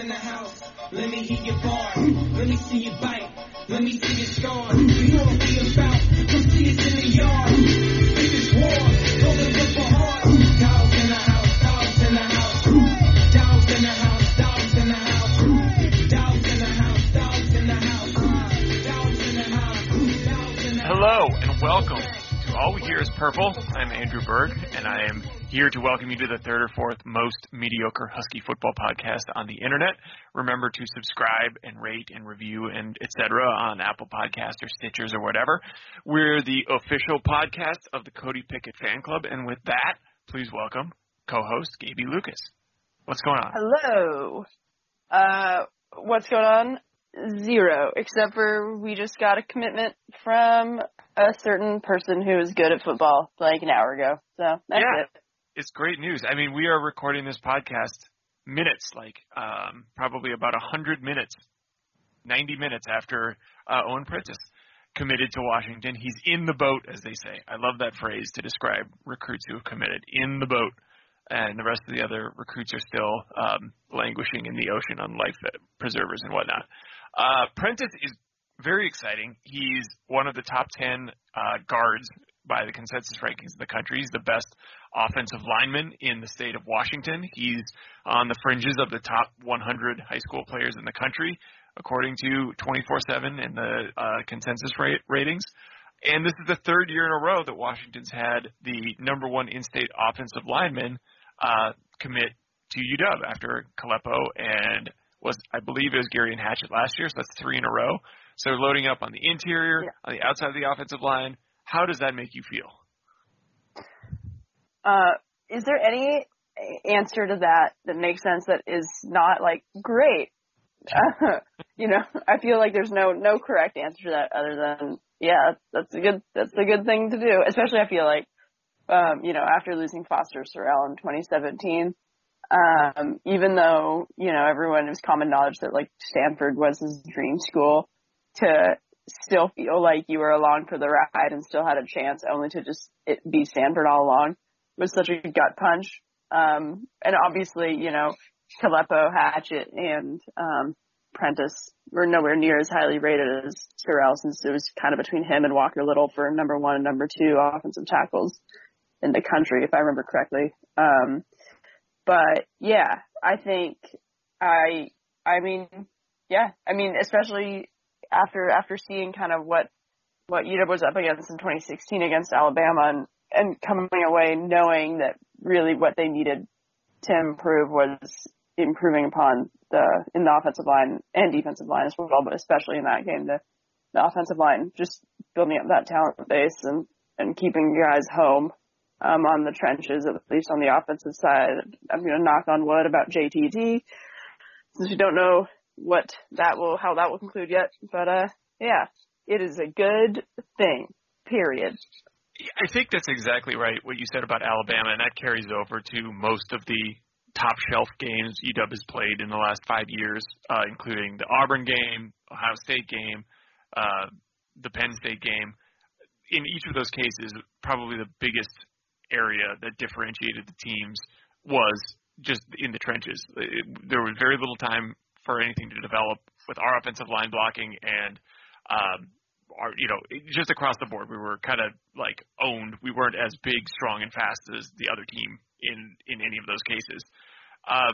in the house. Let me hear your bars. Let me see you bite. Let me see your scars. You know what we about. Come see us in the yard. Is war. Don't look for hard. Dogs in the house. Dogs in the house. Dogs in the house. Dogs in the house. Dogs in the house. Dogs in the house. Dogs in the house. Dogs in the house. Hello and welcome to All We Hear is Purple. I'm Andrew Berg, and I am here to welcome you to the third or fourth most mediocre Husky football podcast on the internet. Remember to subscribe and rate and review and etc. on Apple Podcasts or Stitchers or whatever. We're the official podcast of the Cody Pickett fan club, and with that, please welcome co-host Gaby Lucas. What's going on? Hello. Uh, what's going on? Zero, except for we just got a commitment from a certain person who is good at football like an hour ago. So that's Yeah. it. It's great news. I mean, we are recording this podcast minutes, like um, probably about a hundred minutes, ninety minutes after uh, Owen Prentice committed to Washington. He's in the boat, as they say. I love that phrase to describe recruits who have committed. In the boat, and the rest of the other recruits are still um, languishing in the ocean on life preservers and whatnot. Uh, Prentice is very exciting. He's one of the top 10 uh, guards by the consensus rankings in the country. He's the best offensive lineman in the state of Washington. He's on the fringes of the top 100 high school players in the country, according to 24/7 and the uh, consensus rate ratings. And this is the third year in a row that Washington's had the number one in-state offensive lineman uh, commit to UW after Kalepo and was I believe it was Geirean Hatchett last year, so that's three in a row. So loading up on the interior, Yeah. on the outside of the offensive line. How does that make you feel? Uh, is there any answer to that that makes sense that is not like great? you know, I feel like there's no no correct answer to that other than yeah, that's a good that's a good thing to do. Especially I feel like um, you know, after losing Foster Sarell in 2017, um, even though, you know, everyone was common knowledge that like Stanford was his dream school to still feel like you were along for the ride and still had a chance only to just it be Stanford all along was such a gut punch. Um, and obviously, you know, Kalepo, Hatchett, and, um, Prentice were nowhere near as highly rated as Sarell since it was kind of between him and Walker Little for number one and number two offensive tackles in the country, if I remember correctly. Um, but yeah, I think I, I mean, yeah, I mean, especially after, after seeing kind of what, what UW was up against in 2016 against Alabama and, and coming away knowing that really what they needed to improve was improving upon the, in the offensive line and defensive line as well, but especially in that game, the, the offensive line, just building up that talent base and, and keeping guys home um, on the trenches, at least on the offensive side. I'm going to knock on wood about JTT since we don't know what that will, how that will conclude yet. But, uh, yeah, it is a good thing, period. I think that's exactly right what you said about Alabama, and that carries over to most of the top shelf games UW has played in the last five years, uh, including the Auburn game, Ohio State game, uh, the Penn State game. In each of those cases, probably the biggest area that differentiated the teams was just in the trenches. It, there was very little time for anything to develop with our offensive line blocking and um, our, you know, just across the board, we were kind of like owned. We weren't as big, strong, and fast as the other team in in any of those cases. Uh,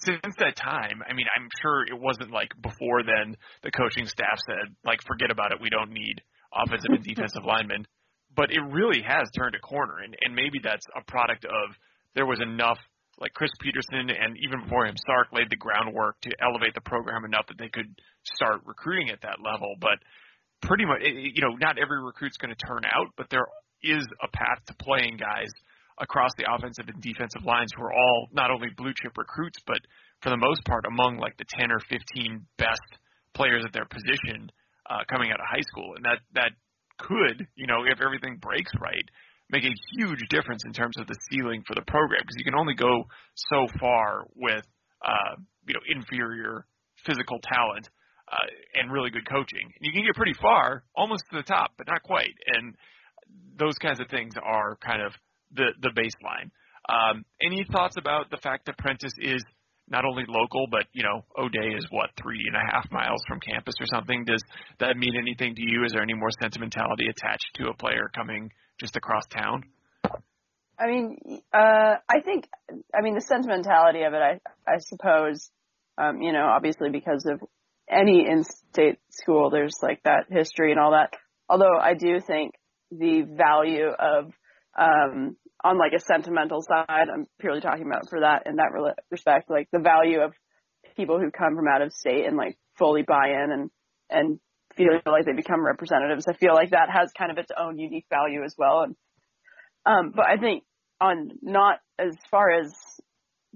since that time, I mean, I'm sure it wasn't like before then the coaching staff said, like, forget about it, we don't need offensive and defensive linemen. But it really has turned a corner, and, and maybe that's a product of there was enough, like Chris Petersen and even before him, Sark laid the groundwork to elevate the program enough that they could start recruiting at that level. But pretty much, it- you know, not every recruit's going to turn out, but there is a path to playing guys across the offensive and defensive lines who are all not only blue chip recruits, but for the most part among like the 10 or 15 best players at their position uh, coming out of high school, and that that could, you know, if everything breaks right, make a huge difference in terms of the ceiling for the program because you can only go so far with uh, you know inferior physical talent uh, and really good coaching. You can get pretty far, almost to the top, but not quite. And those kinds of things are kind of the the baseline. Um, any thoughts about the fact that Prentice is not only local, but you know, O'Dea is what three and a half miles from campus or something. Does that mean anything to you? Is there any more sentimentality attached to a player coming just across town? I mean, uh, I think, I mean, the sentimentality of it, I, I suppose, um, you know, obviously because of any in-state school, there's like that history and all that. Although I do think the value of, um, on like a sentimental side, I'm purely talking about for that in that respect, like the value of people who come from out of state and like fully buy in and, and feel like they become representatives. I feel like that has kind of its own unique value as well. And, um, but I think on not as far as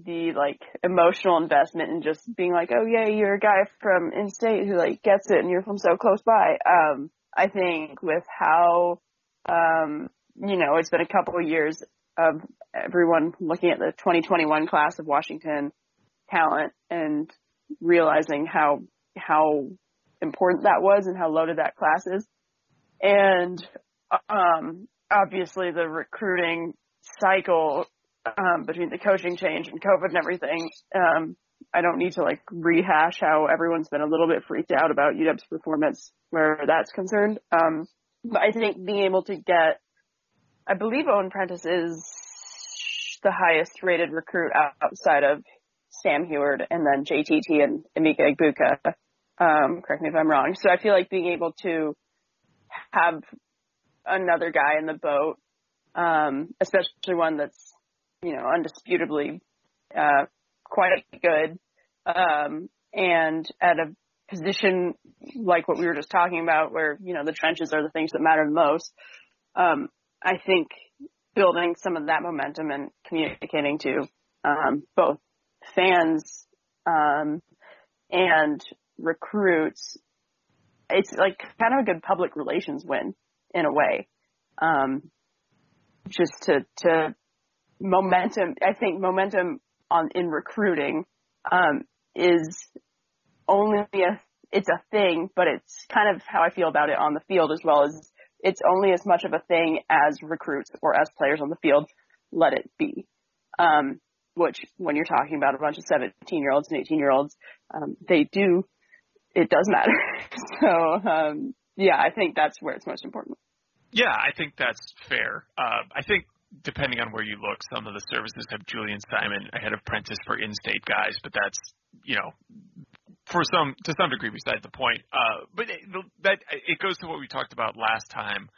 the like emotional investment and just being like, oh yeah, you're a guy from in-state who like gets it and you're from so close by. Um, I think with how, um, you know, it's been a couple of years of everyone looking at the 2021 class of Washington talent and realizing how, how important that was and how loaded that class is. And, um, obviously the recruiting cycle um, between the coaching change and COVID and everything. Um, I don't need to like rehash how everyone's been a little bit freaked out about UW's performance where that's concerned. Um, but I think being able to get, I believe Owen Prentice is the highest rated recruit outside of Sam Huard and then JTT and Emeka Egbuka. Um, correct me if I'm wrong. So I feel like being able to have another guy in the boat, um, especially one that's you know, undisputably uh, quite good, um, and at a position like what we were just talking about, where you know the trenches are the things that matter the most. Um, I think building some of that momentum and communicating to um, both fans um, and recruits, it's like kind of a good public relations win in a way. Um, just to to momentum, I think momentum on in recruiting um, is only a it's a thing, but it's kind of how I feel about it on the field as well as it's only as much of a thing as recruits or as players on the field let it be. Um, which when you're talking about a bunch of 17 year olds and 18 year olds, um, they do, it does matter. so, um, yeah, I think that's where it's most important. Yeah, I think that's fair. Uh, I think depending on where you look, some of the services have Julien Simon ahead of Prentice for in-state guys, but that's you know for some to some degree besides the point. Uh, but it, that it goes to what we talked about last time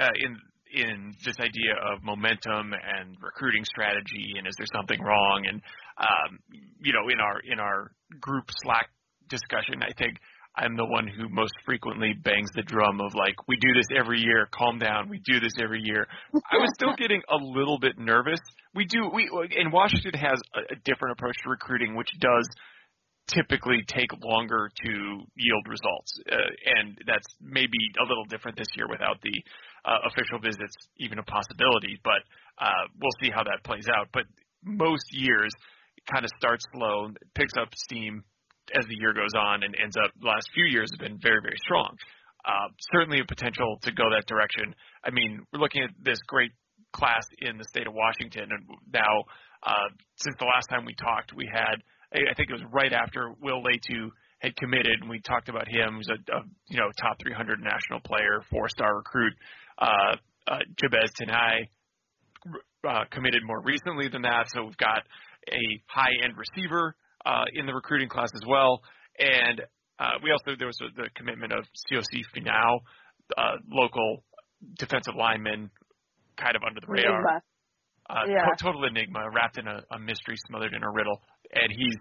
uh, in in this idea of momentum and recruiting strategy, and is there something wrong? And um, you know, in our in our group Slack discussion, I think I'm the one who most frequently bangs the drum of like, we do this every year, calm down, we do this every year. I was still getting a little bit nervous. We do, we, and Washington has a, a different approach to recruiting, which does typically take longer to yield results. Uh, and that's maybe a little different this year without the uh, official visits even a possibility, but uh, we'll see how that plays out. But most years, it kind of starts slow, picks up steam as the year goes on and ends up last few years have been very, very strong. Uh, certainly a potential to go that direction. I mean, we're looking at this great class in the state of Washington, and now uh, since the last time we talked, we had I think it was right after Will Latu had committed, and we talked about him. He's a, a you know top 300 national player, four-star recruit. Uh, uh, Jabez Tinae uh, committed more recently than that, so we've got a high-end receiver uh, in the recruiting class as well. And uh, we also there was a, the commitment of Siaosi Finau, uh, local defensive lineman, kind of under the radar. Enigma. Uh, Yeah. to- total enigma, wrapped in a, a mystery, smothered in a riddle, and he's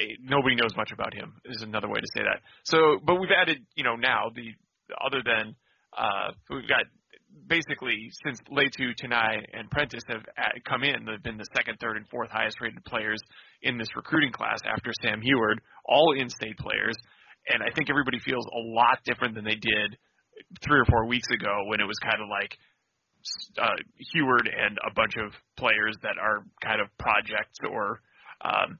eh, nobody knows much about him. Is another way to say that. So, but we've added, you know, now the other than uh, we've got basically since Latu, Tinae, and Prentice have come in, they've been the second, third, and fourth highest rated players in this recruiting class after Sam Huard, all in-state players, and I think everybody feels a lot different than they did three or four weeks ago when it was kind of like uh, Huard and a bunch of players that are kind of projects or um,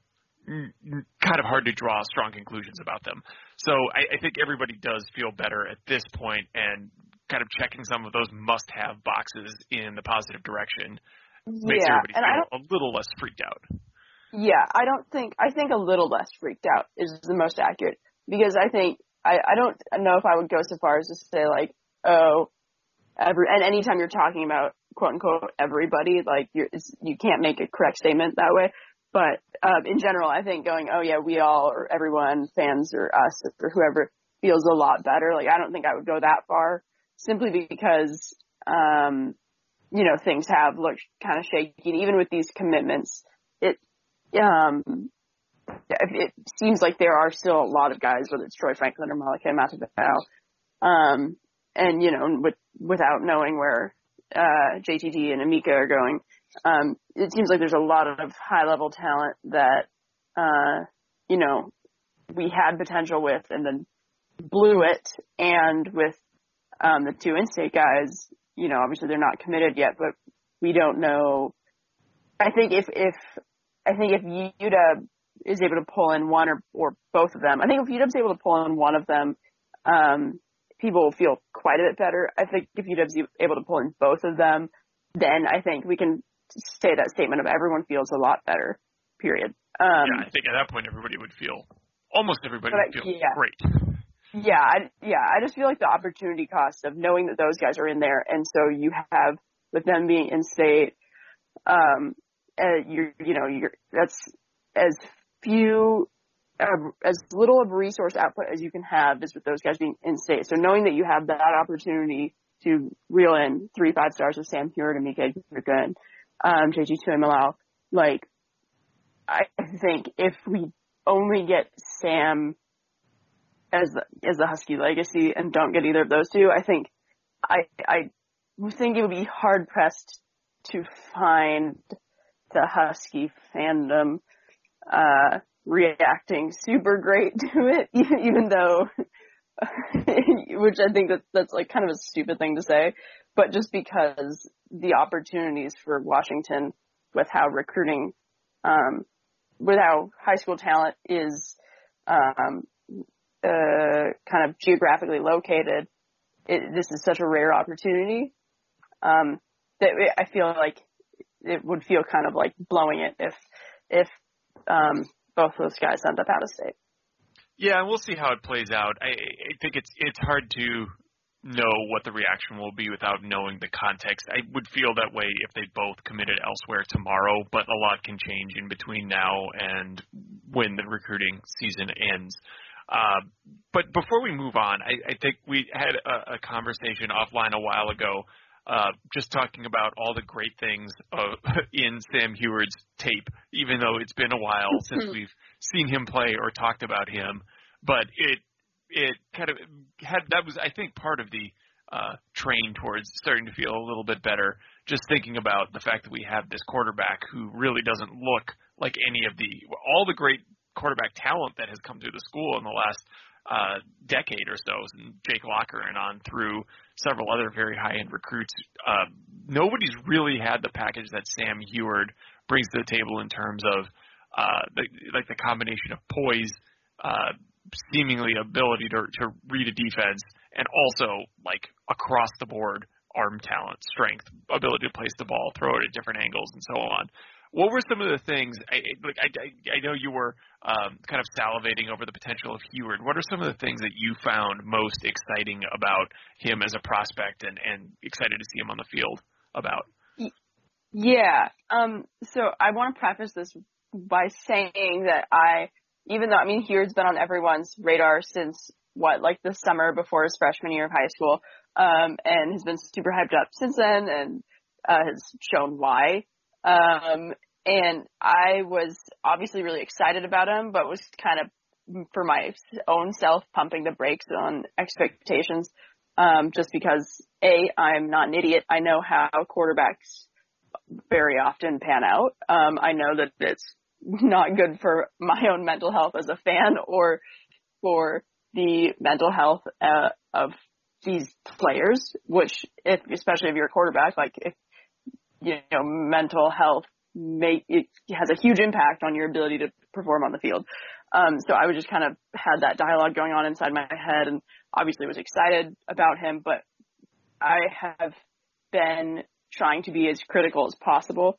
kind of hard to draw strong conclusions about them. So I, I think everybody does feel better at this point and kind of checking some of those must-have boxes in the positive direction makes yeah, everybody and I don't feel a little less freaked out. Yeah, I don't think I think a little less freaked out is the most accurate because I think I I don't know if I would go so far as to say like oh every and anytime you're talking about quote unquote everybody like you you can't make a correct statement that way. But um, in general I think going oh yeah we all or everyone fans or us or whoever feels a lot better. Like I don't think I would go that far simply because um you know things have looked kind of shaky and even with these commitments it um, it seems like there are still a lot of guys, whether it's Troy Franklin or Moliki Matavao, um, and you know, with without knowing where uh, JTT and Emeka are going, um, it seems like there's a lot of high level talent that uh, you know we had potential with, and then blew it. And with um, the two in-state guys, you know, obviously they're not committed yet, but we don't know. I think if if I think if UW is able to pull in one or, or both of them, I think if UW's able to pull in one of them, um, people will feel quite a bit better. I think if UW's able to pull in both of them, then I think we can say that statement of everyone feels a lot better. Period. Um, yeah, I think at that point everybody would feel almost everybody would feel yeah. great. Yeah, I, yeah. I just feel like the opportunity cost of knowing that those guys are in there, and so you have with them being in state, um, uh, you're, you know, you're, that's as few, uh, as little of resource output as you can have is with those guys being in state. So knowing that you have that opportunity to reel in three five stars with Sam Huard and Mika Good, um, JT Tuimoloau, like, I think if we only get Sam as the, as the Husky legacy and don't get either of those two, I think I I think it would be hard pressed to find the Husky fandom uh, reacting super great to it, even though, which I think that that's like kind of a stupid thing to say, but just because the opportunities for Washington with how recruiting, um, with how high school talent is, um, uh, kind of geographically located, it, this is such a rare opportunity, um, that I feel like it would feel kind of like blowing it if if um, both those guys end up out of state. Yeah, we'll see how it plays out. I, I think it's it's hard to know what the reaction will be without knowing the context. I would feel that way if they both committed elsewhere tomorrow, but a lot can change in between now and when the recruiting season ends. Uh, but before we move on, I, I think we had a, a conversation offline a while ago uh, just talking about all the great things uh, in Sam Huard's tape, even though it's been a while since we've seen him play or talked about him. But it it kind of had that was I think part of the uh, train towards starting to feel a little bit better. Just thinking about the fact that we have this quarterback who really doesn't look like any of the all the great quarterback talent that has come through the school in the last uh, decade or so, and Jake Locker and on through several other very high end recruits. Uh, nobody's really had the package that Sam Huard brings to the table in terms of uh, the, like the combination of poise, uh, seemingly ability to, to read a defense, and also like across the board arm talent, strength, ability to place the ball, throw it at different angles, and so on. What were some of the things? I, like I, I know you were um, kind of salivating over the potential of Huard. What are some of the things that you found most exciting about him as a prospect, and and excited to see him on the field about? Yeah. Um. So I want to preface this by saying that I, even though I mean Huard's been on everyone's radar since what, like the summer before his freshman year of high school, um, and has been super hyped up since then, and uh, has shown why. Um, and I was obviously really excited about him, but was kind of for my own self pumping the brakes on expectations. Um, just because A, I'm not an idiot. I know how quarterbacks very often pan out. Um, I know that it's not good for my own mental health as a fan or for the mental health uh, of these players, which if, especially if you're a quarterback, like if, you know, mental health make it has a huge impact on your ability to perform on the field. Um, so I was just kind of had that dialogue going on inside my head, and obviously was excited about him. But I have been trying to be as critical as possible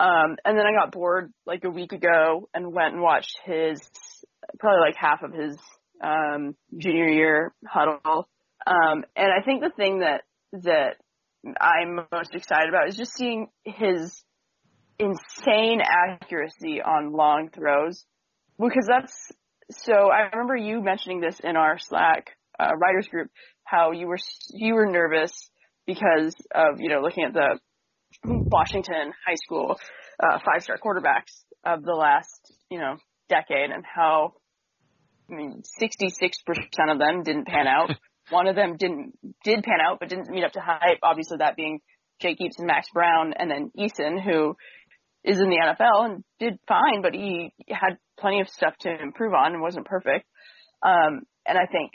Um, and then I got bored like a week ago and went and watched his probably like half of his um, junior year Hudl. Um, and I think the thing that that I'm most excited about is just seeing his insane accuracy on long throws because that's so I remember you mentioning this in our Slack uh, writers group how you were you were nervous because of you know looking at the Washington high school uh, five star quarterbacks of the last you know decade and how I mean 66% of them didn't pan out. One of them didn't did pan out but didn't meet up to hype. Obviously that being Jake Heaps and Max Brown and then Eason who is in the NFL and did fine, but he had plenty of stuff to improve on and wasn't perfect. Um, and I think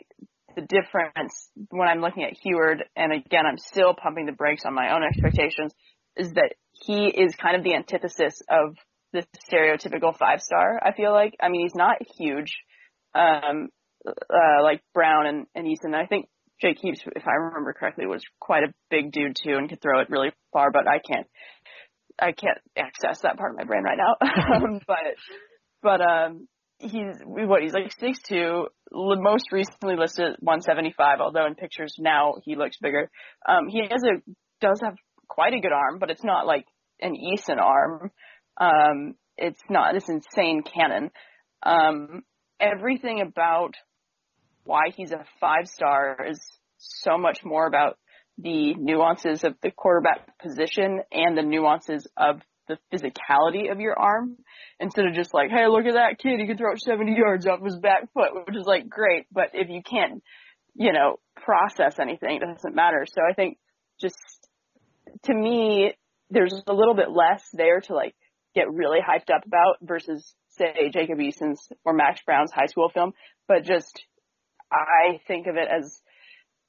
the difference when I'm looking at Huard, and again, I'm still pumping the brakes on my own expectations, is that he is kind of the antithesis of the stereotypical five star. I feel like. I mean, he's not huge, um, uh, like Brown and, and Eason. I think Jake Heaps, if I remember correctly, was quite a big dude too and could throw it really far, but I can't I can't access that part of my brain right now. um, but but um, he's what he's like six two. Most recently listed 175, although in pictures now he looks bigger. Um, he has a does have quite a good arm, but it's not like an Eason arm. Um, it's not this insane cannon. Um, everything about why he's a five star is so much more about the nuances of the quarterback position and the nuances of the physicality of your arm instead of just like, hey, look at that kid, he can throw it 70 yards off his back foot, which is like great, but if you can't, you know, process anything, it doesn't matter. So I think just to me, there's a little bit less there to like get really hyped up about versus say Jacob Eason's or Max Brown's high school film, but just I think of it as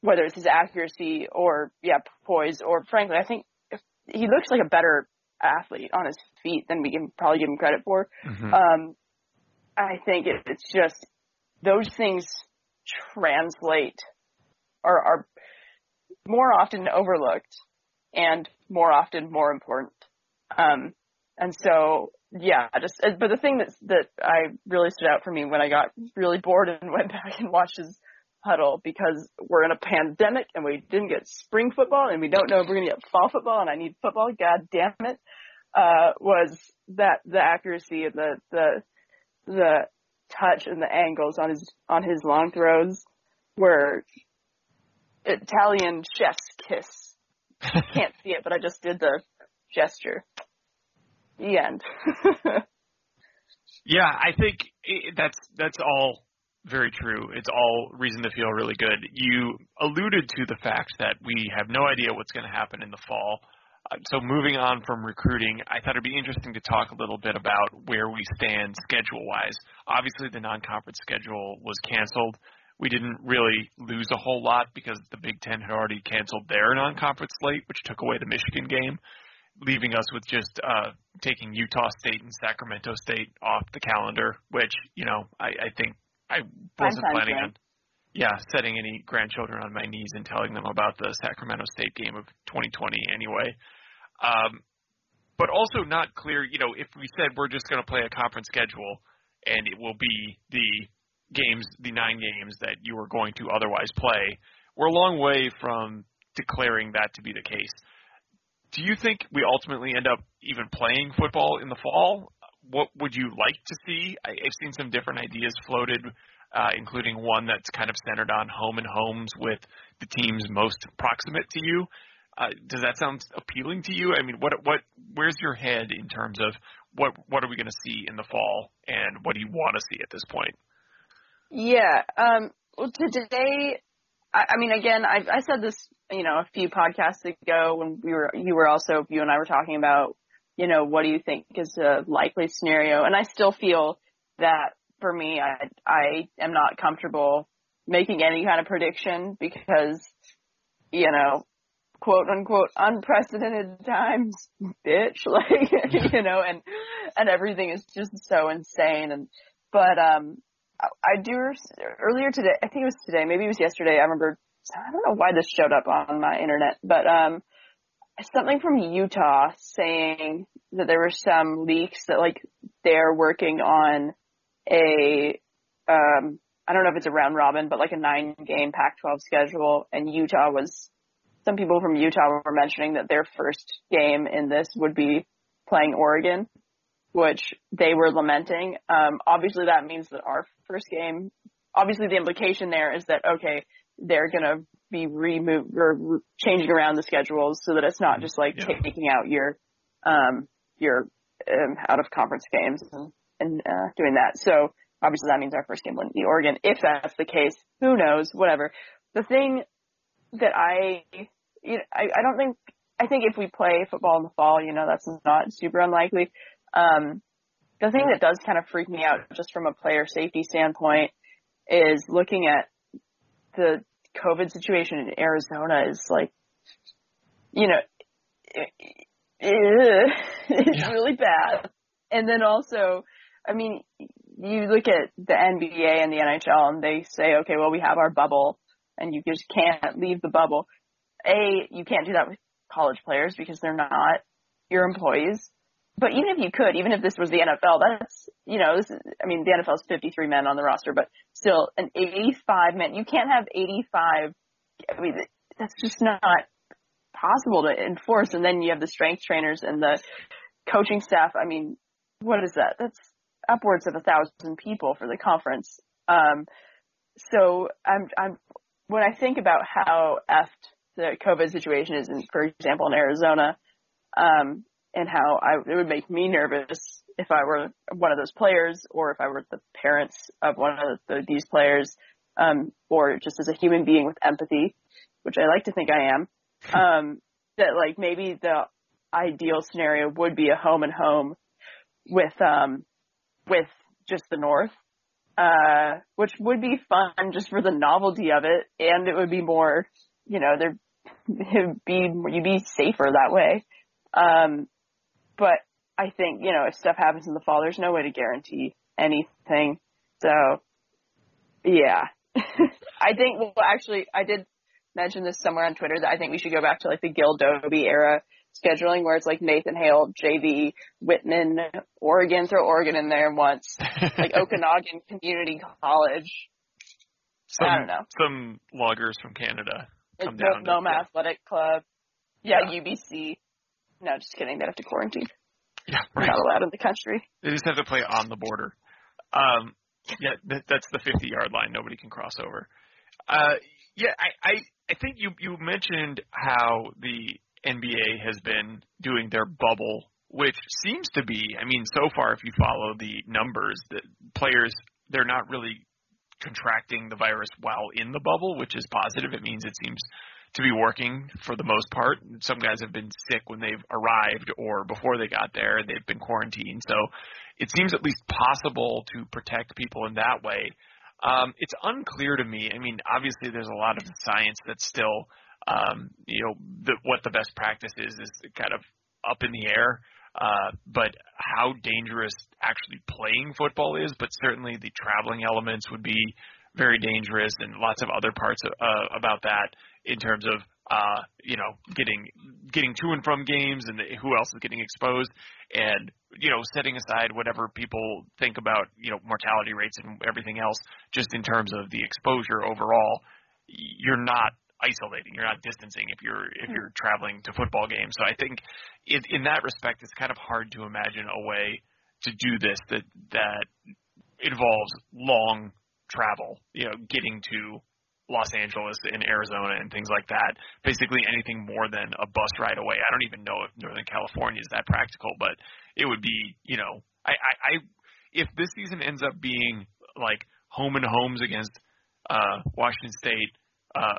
whether it's his accuracy or yeah poise or frankly I think he looks like a better athlete on his feet than we can probably give him credit for. Mm-hmm. Um, I think it, it's just those things translate or are more often overlooked and more often more important. Um, and so yeah, just but the thing that that I really stood out for me when I got really bored and went back and watched his Hudl because we're in a pandemic and we didn't get spring football and we don't know if we're going to get fall football and I need football. God damn it. Uh, was that the accuracy and the, the, the touch and the angles on his, on his long throws were Italian chef's kiss. Can't see it, but I just did the gesture. The end. yeah, I think that's, that's all very true. It's all reason to feel really good. You alluded to the fact that we have no idea what's going to happen in the fall. Uh, so moving on from recruiting, I thought it'd be interesting to talk a little bit about where we stand schedule-wise. Obviously, the non-conference schedule was canceled. We didn't really lose a whole lot because the Big Ten had already canceled their non-conference slate, which took away the Michigan game, leaving us with just uh, taking Utah State and Sacramento State off the calendar, which you know I, I think I wasn't planning on, yeah, setting any grandchildren on my knees and telling them about the Sacramento State game of 2020 anyway. Um, but also not clear, you know, if we said we're just going to play a conference schedule and it will be the games, the nine games that you are going to otherwise play, we're a long way from declaring that to be the case. Do you think we ultimately end up even playing football in the fall? what would you like to see? I, have seen some different ideas floated, uh, including one that's kind of centered on home and homes with the teams most proximate to you. Uh, does that sound appealing to you? I mean, what what where's your head in terms of what what are we going to see in the fall, and what do you want to see at this point? Yeah. Um, well, today, I, I mean, again, I, I said this, you know, a few podcasts ago when we were you were also you and I were talking about you know, what do you think is a likely scenario? And I still feel that for me, I, I am not comfortable making any kind of prediction because, you know, quote unquote unprecedented times, bitch, like, you know, and, and everything is just so insane. And, but, um, I, I do earlier today, I think it was today, maybe it was yesterday. I remember, I don't know why this showed up on my internet, but, um, something from Utah saying that there were some leaks that like they're working on a um I don't know if it's a round robin, but like a nine game Pac-12 schedule, and Utah was some people from Utah were mentioning that their first game in this would be playing Oregon, which they were lamenting. Um, obviously, that means that our first game, obviously, the implication there is that okay, they're gonna be removed or changing around the schedules so that it's not just like Yeah. taking out your um, your um, out of conference games and, and uh, doing that. So obviously, that means our first game wouldn't be Oregon. If that's the case, who knows? Whatever. The thing that I, you know, I, I don't think, I think if we play football in the fall, you know, that's not super unlikely. Um, the thing that does kind of freak me out just from a player safety standpoint is looking at the COVID situation in Arizona is like, you know, it, it, it's Yeah. really bad. And then also, I mean, you look at the NBA and the NHL and they say, okay, well, we have our bubble and you just can't leave the bubble. A, you can't do that with college players because they're not your employees. But even if you could, even if this was the NFL, that's, you know, this is, I mean, the NFL's 53 men on the roster, but still an 85 men, you can't have 85, I mean, that's just not possible to enforce. And then you have the strength trainers and the coaching staff. I mean, what is that? That's upwards of a thousand people for the conference. Um, so I'm, I'm, when I think about how effed the COVID situation is, in, for example, in Arizona, um, and how I, it would make me nervous if I were one of those players or if I were the parents of one of the, these players, um, or just as a human being with empathy, which I like to think I am, um, that like maybe the ideal scenario would be a home and home with, um, with just the North, uh, which would be fun just for the novelty of it. And it would be more, you know, there, it'd be, you'd be safer that way. Um, but I think, you know, if stuff happens in the fall, there's no way to guarantee anything. So, yeah. I think, well, actually, I did mention this somewhere on Twitter that I think we should go back to like the Gil Dobie era scheduling where it's like Nathan Hale, JV, Whitman, Oregon, throw Oregon in there once, like Okanagan Community College. some, I don't know. Some loggers from Canada Like come down. to- Noma Athletic Club. Yeah, Yeah. UBC. No, just kidding. They have to quarantine. yeah, They're not allowed in the country. They just have to play on the border. Um, yeah, that, that's the 50 yard line. Nobody can cross over. Uh, yeah, I, I, I think you, you mentioned how the NBA has been doing their bubble, which seems to be, I mean, so far, if you follow the numbers, that players, they're not really contracting the virus while in the bubble, which is positive. It means it seems to be working for the most part. Some guys have been sick when they've arrived or before they got there and they've been quarantined. So it seems at least possible to protect people in that way. Um, it's unclear to me. I mean, obviously there's a lot of science that's still, um, you know, the, what the best practice is is kind of up in the air. Uh, but how dangerous actually playing football is, but certainly the traveling elements would be very dangerous and lots of other parts uh, about that in terms of uh, you know getting getting to and from games and the, who else is getting exposed and you know setting aside whatever people think about you know mortality rates and everything else just in terms of the exposure overall you're not isolating you're not distancing if you're if you're traveling to football games. So i think in, in that respect it's kind of hard to imagine a way to do this that that involves long travel you know getting to Los Angeles and Arizona and things like that. Basically anything more than a bus ride away. I don't even know if Northern California is that practical, but it would be, you know, I, I, I if this season ends up being like home and homes against uh Washington State, uh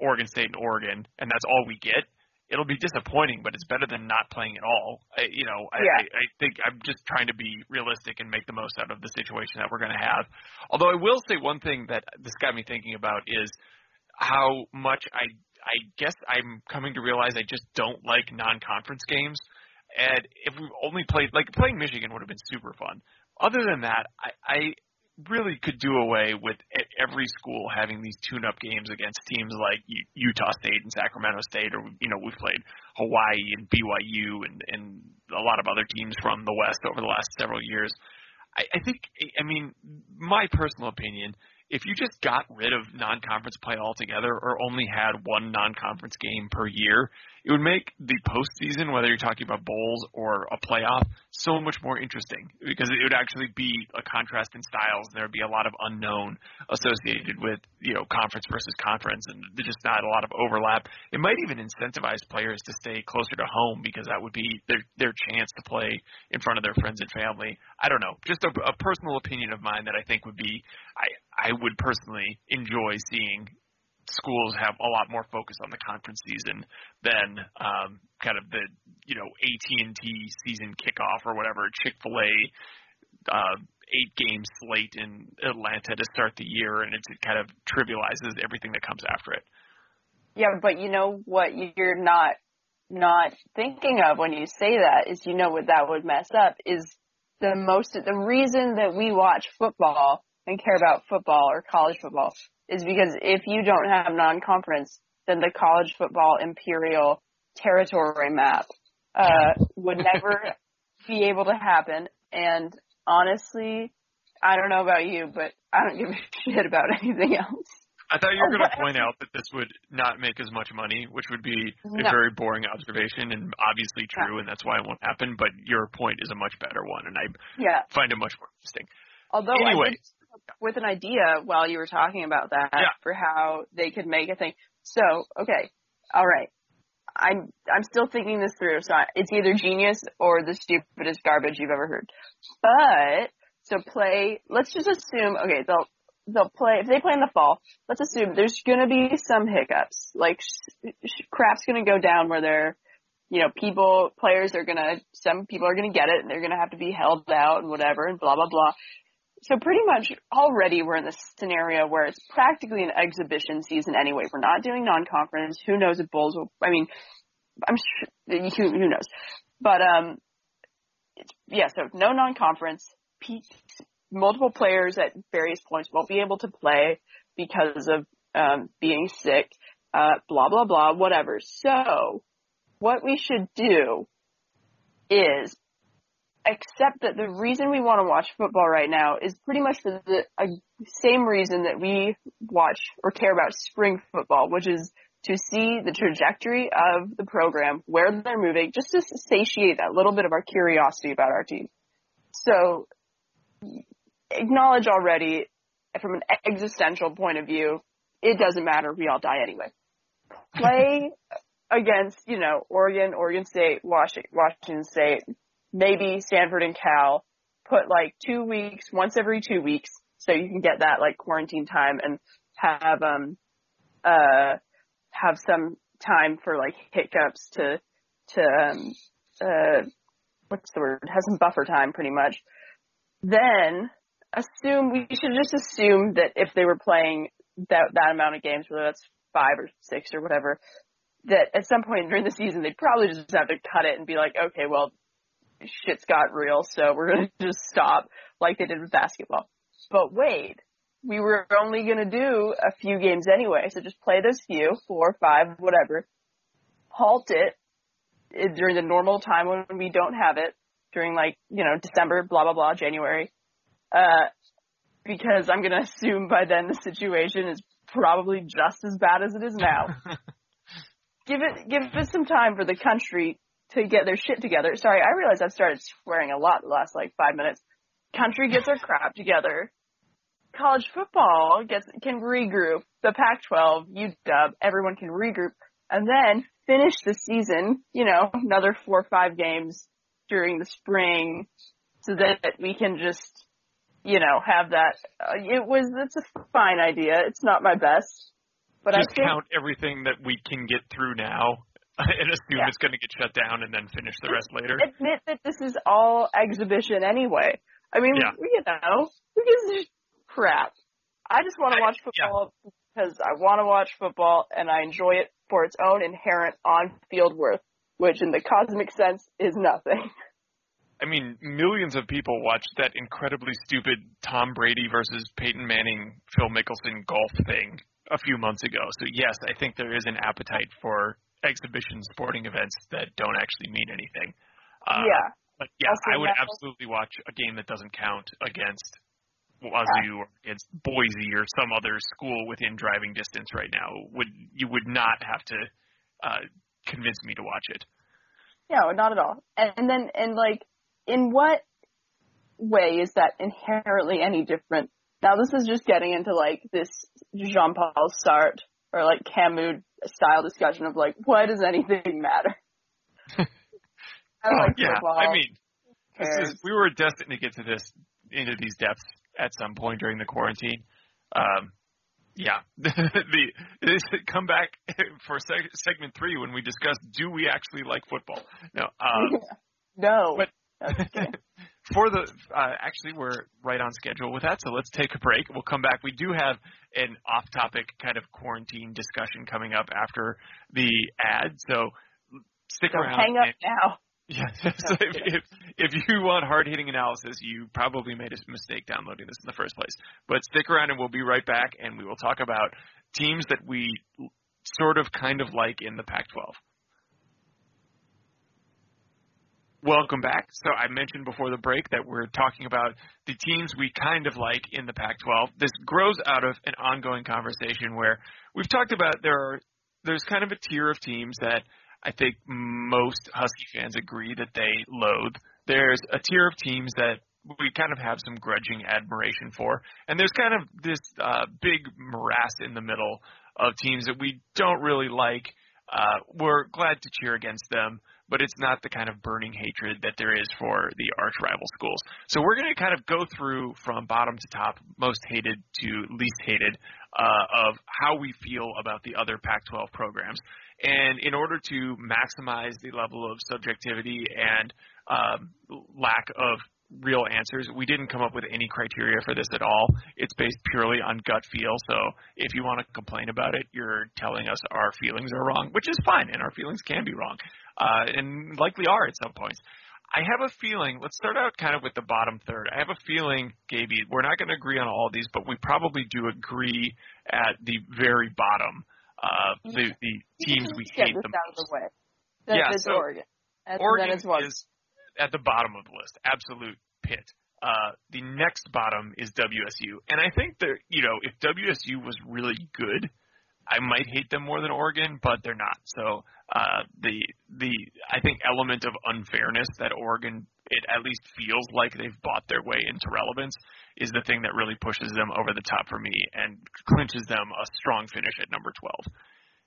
Oregon State and Oregon, and that's all we get, it'll be disappointing, but it's better than not playing at all. I, you know, I, Yeah. I, I think I'm just trying to be realistic and make the most out of the situation that we're going to have. Although I will say one thing that this got me thinking about is how much I I guess I'm coming to realize I just don't like non-conference games. And if we only played like playing Michigan would have been super fun. Other than that, I, I really could do away with every school having these tune-up games against teams like Utah State and Sacramento State, or you know we've played Hawaii and BYU and and a lot of other teams from the West over the last several years. I, I think, I mean, my personal opinion if you just got rid of non-conference play altogether or only had one non-conference game per year, it would make the postseason, whether you're talking about bowls or a playoff, so much more interesting because it would actually be a contrast in styles. There would be a lot of unknown associated with you know conference versus conference, and there's just not a lot of overlap. It might even incentivize players to stay closer to home because that would be their their chance to play in front of their friends and family. I don't know, just a, a personal opinion of mine that I think would be I I would personally enjoy seeing schools have a lot more focus on the conference season than um, kind of the you know AT&T season kickoff or whatever Chick Fil A uh, eight game slate in Atlanta to start the year, and it kind of trivializes everything that comes after it. Yeah, but you know what you're not not thinking of when you say that is you know what that would mess up is the most the reason that we watch football and care about football or college football is because if you don't have non-conference, then the college football imperial territory map uh, would never be able to happen. And honestly, I don't know about you, but I don't give a shit about anything else. I thought you were going to point out that this would not make as much money, which would be a No. very boring observation and obviously true, and that's why it won't happen. But your point is a much better one, and I Yeah. find it much more interesting. Although Anyway. Did come up with an idea while you were talking about that Yeah. for how they could make a thing. So, okay, all right. I'm I'm still thinking this through. So it's either genius or the stupidest garbage you've ever heard. But so play. Let's just assume. Okay, they'll they'll play if they play in the fall. Let's assume there's gonna be some hiccups. Like sh- sh- crap's gonna go down where they're you know, people, players are gonna, some people are gonna get it and they're gonna have to be held out and whatever and blah, blah, blah. So pretty much already we're in this scenario where it's practically an exhibition season anyway. We're not doing non-conference. Who knows if Bulls will, I mean, I'm sure, who, who knows. But, um, yeah, so no non-conference. Multiple players at various points won't be able to play because of, um, being sick, uh, blah, blah, blah, whatever. So, what we should do is accept that the reason we want to watch football right now is pretty much the, the uh, same reason that we watch or care about spring football, which is to see the trajectory of the program, where they're moving, just to satiate that little bit of our curiosity about our team. So acknowledge already from an existential point of view, it doesn't matter. We all die anyway. Play against, you know, Oregon, Oregon State, Washington, Washington State, maybe Stanford and Cal. Put like two weeks, once every two weeks, so you can get that like quarantine time and have um uh have some time for like hiccups to to um uh what's the word have some buffer time pretty much. Then assume we should just assume that if they were playing that that amount of games, whether that's five or six or whatever, that at some point during the season they'd probably just have to cut it and be like, okay, well, shit's got real, so we're gonna just stop like they did with basketball. But wait, we were only gonna do a few games anyway, so just play those few, four, five, whatever. Halt it eh, during the normal time when we don't have it, during like, you know, December, blah, blah, blah, January. Uh, because I'm gonna assume by then the situation is probably just as bad as it is now. give it, give it some time for the country to get their shit together. Sorry, I realize I've started swearing a lot the last like five minutes. Country gets their crap together. College football gets can regroup. The Pac-12, UW, everyone can regroup, and then finish the season. You know, another four or five games during the spring, so that we can just, you know, have that. Uh, it was it's a fine idea. It's not my best, but Just I think count everything that we can get through now and assume Yeah. it's going to get shut down and then finish the rest later. admit that this is all exhibition anyway. I mean, Yeah. you know, who gives a crap? I just want to watch yeah. football because I want to watch football and I enjoy it for its own inherent on-field worth, which in the cosmic sense is nothing. I mean, millions of people watched that incredibly stupid Tom Brady versus Peyton Manning, Phil Mickelson golf thing a few months ago. So yes, I think there is an appetite for exhibition sporting events that don't actually mean anything. Uh, yeah. But yeah, Also I would absolutely watch a game that doesn't count against Wazoo or against Boise or some other school within driving distance right now. Would you would not have to uh, convince me to watch it? No, not at all. And, and then, and like, in what way is that inherently any different? Now, this is just getting into like this Jean Paul Sartre or like Camus style discussion of like, why does anything matter? I Oh, like yeah, football. I mean, is, we were destined to get to this into these depths at some point during the quarantine. Um, yeah, the this come back for seg- segment three when we discuss do we actually like football? No, um, no. but- No, just kidding. For the uh, actually we're right on schedule with that, so let's take a break. We'll come back. We do have an off-topic kind of quarantine discussion coming up after the ad, so stick So around. hang up now. Yeah, so if, if if you want hard hitting analysis, you probably made a mistake downloading this in the first place. But stick around and we'll be right back and we will talk about teams that we sort of kind of like in the Pac 12. Welcome back. So I mentioned before the break that we're talking about the teams we kind of like in the Pac 12. This grows out of an ongoing conversation where we've talked about there are there's kind of a tier of teams that I think most Husky fans agree that they loathe. There's a tier of teams that we kind of have some grudging admiration for, and there's kind of this uh, big morass in the middle of teams that we don't really like. Uh, we're glad to cheer against them, but it's not the kind of burning hatred that there is for the arch rival schools. So we're going to kind of go through from bottom to top, most hated to least hated, uh, of how we feel about the other Pac-12 programs. And in order to maximize the level of subjectivity and um, lack of real answers, we didn't come up with any criteria for this at all. It's based purely on gut feel. So if you want to complain about it, you're telling us our feelings are wrong, which is fine, and our feelings can be wrong, uh, and likely are at some points. I have a feeling, let's start out kind of with the bottom third. I have a feeling, Gaby, we're not going to agree on all of these, but we probably do agree at the very bottom. Uh, the, the teams we hate the most. the. That, Yeah, so Oregon. Oregon it's what? is at the bottom of the list. Absolute pit. Uh, the next bottom is WSU, and I think that you know if WSU was really good, I might hate them more than Oregon, but they're not. So uh, the the I think element of unfairness that Oregon it at least feels like they've bought their way into relevance is the thing that really pushes them over the top for me and clinches them a strong finish at number twelve.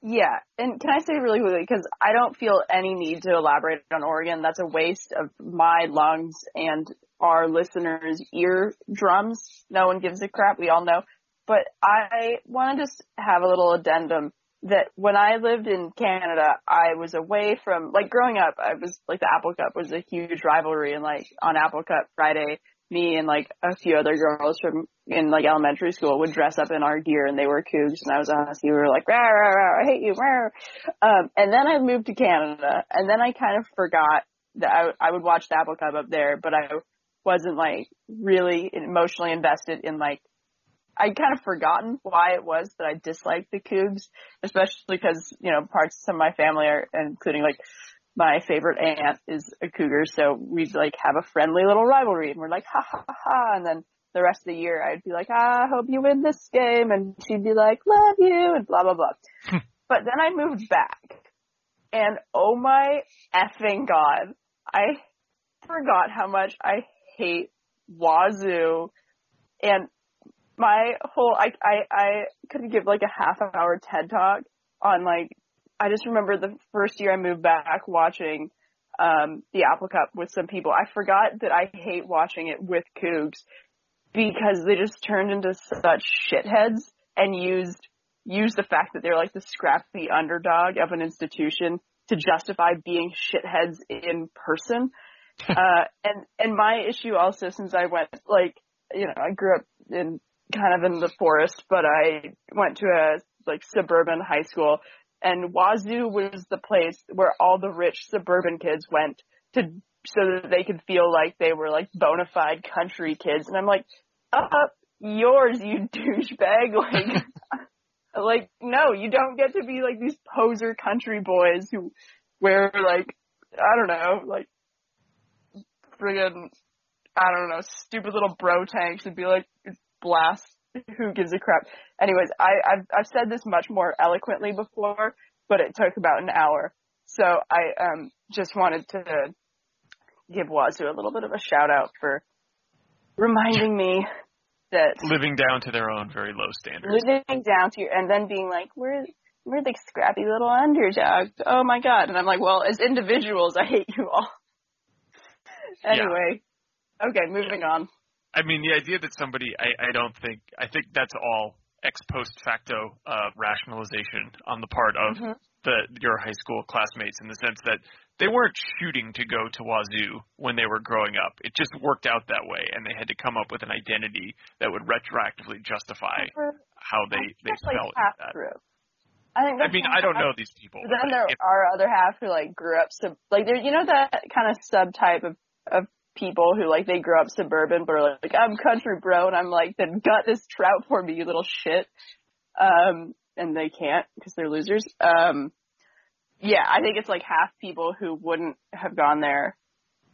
Yeah, and can I say really quickly because I don't feel any need to elaborate on Oregon. That's a waste of my lungs and our listeners' eardrums. No one gives a crap. We all know. But I want to just have a little addendum that when I lived in Canada, I was away from like growing up. I was like the Apple Cup was a huge rivalry, and like on Apple Cup Friday, me and like a few other girls from in like elementary school would dress up in our gear and they were cougs and I was a. We were like, rah, rah, rah, I hate you, rah. Um, and then I moved to Canada and then I kind of forgot that I, I would watch the Apple Cup up there, but I wasn't like really emotionally invested in like, I'd kind of forgotten why it was that I disliked the Cougs, especially because, you know, parts of my family are, including like my favorite aunt is a cougar, so we'd like have a friendly little rivalry, and we're like ha ha ha, and then the rest of the year I'd be like, ah, I hope you win this game, and she'd be like, love you, and blah blah blah. but then I moved back, and oh my effing god, I forgot how much I hate Wazoo, and my whole I I I could give like a half an hour TED talk on like I just remember the first year I moved back watching um the Apple Cup with some people. I forgot that I hate watching it with Cougs because they just turned into such shitheads and used used the fact that they're like the scrappy underdog of an institution to justify being shitheads in person. uh and and my issue also since I went like you know, I grew up in kind of in the forest, but I went to a like suburban high school and Wazoo was the place where all the rich suburban kids went to so that they could feel like they were like bona fide country kids. And I'm like, up yours, you douchebag. Like, like no, you don't get to be like these poser country boys who wear like I don't know, like friggin' I don't know, stupid little bro tanks and be like blast who gives a crap. Anyways, I, I've I've said this much more eloquently before, but it took about an hour. So I um just wanted to give Wazoo a little bit of a shout out for reminding me that living down to their own very low standards. living down to your and then being like, we're we're the scrappy little underdog. Oh my god. And I'm like, well, as individuals, I hate you all. anyway. Okay, moving on. I mean, the idea that somebody, I, I don't think, I think that's all ex post facto uh, rationalization on the part of Mhm. the your high school classmates in the sense that they weren't shooting to go to Wazoo when they were growing up. It just worked out that way, and they had to come up with an identity that would retroactively justify how they they that's like felt. half that. true. I think. I mean, I don't know these people. Then there if- are other half who like grew up sub like there you know that kind of subtype of of people who like they grew up suburban but are like I'm country bro and I'm like then gut this trout for me you little shit. Um and they can't because they're losers. Um yeah I think it's like half people who wouldn't have gone there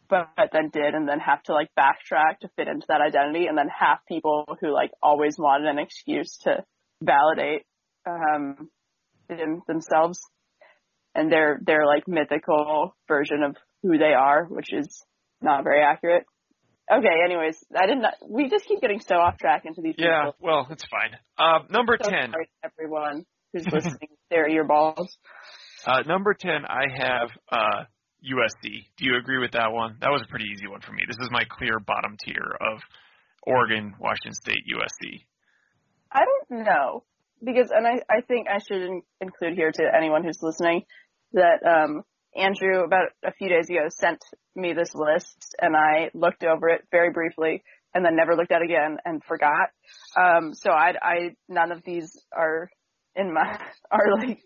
but then did and then have to like backtrack to fit into that identity and then half people who like always wanted an excuse to validate um them, themselves. And their their like mythical version of who they are, which is not very accurate. Okay, anyways, I didn't. We just keep getting so off track into these. yeah, people. well, it's fine. Uh, number So ten. everyone who's listening, their earballs. Uh, number 10, I have uh, USC. Do you agree with that one? That was a pretty easy one for me. This is my clear bottom tier of Oregon, Washington State, USC. I don't know because, and I I think I should in, include here to anyone who's listening that um Andrew about a few days ago sent me this list and I looked over it very briefly and then never looked at it again and forgot. Um, so I, I, none of these are in my, are like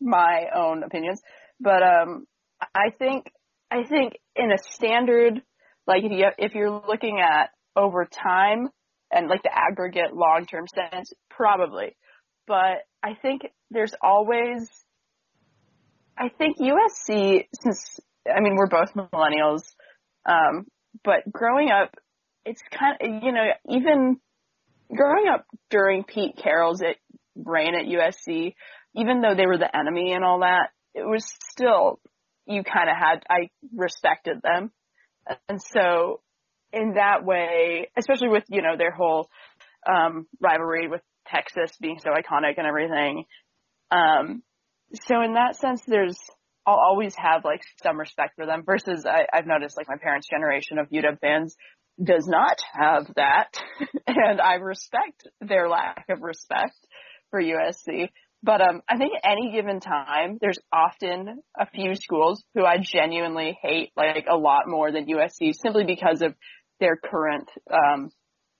my own opinions, but, um, I think, I think in a standard, like if you, if you're looking at over time and like the aggregate long-term sense, probably, but I think there's always, I think USC, since, I mean, we're both millennials, um, but growing up, it's kind of, you know, even growing up during Pete Carroll's it, reign at USC, even though they were the enemy and all that, it was still, you kind of had, I respected them. And so in that way, especially with, you know, their whole, um, rivalry with Texas being so iconic and everything, um, so in that sense, there's, I'll always have like some respect for them versus I, I've noticed like my parents' generation of UW fans does not have that. and I respect their lack of respect for USC. But um, I think at any given time, there's often a few schools who I genuinely hate like a lot more than USC simply because of their current um,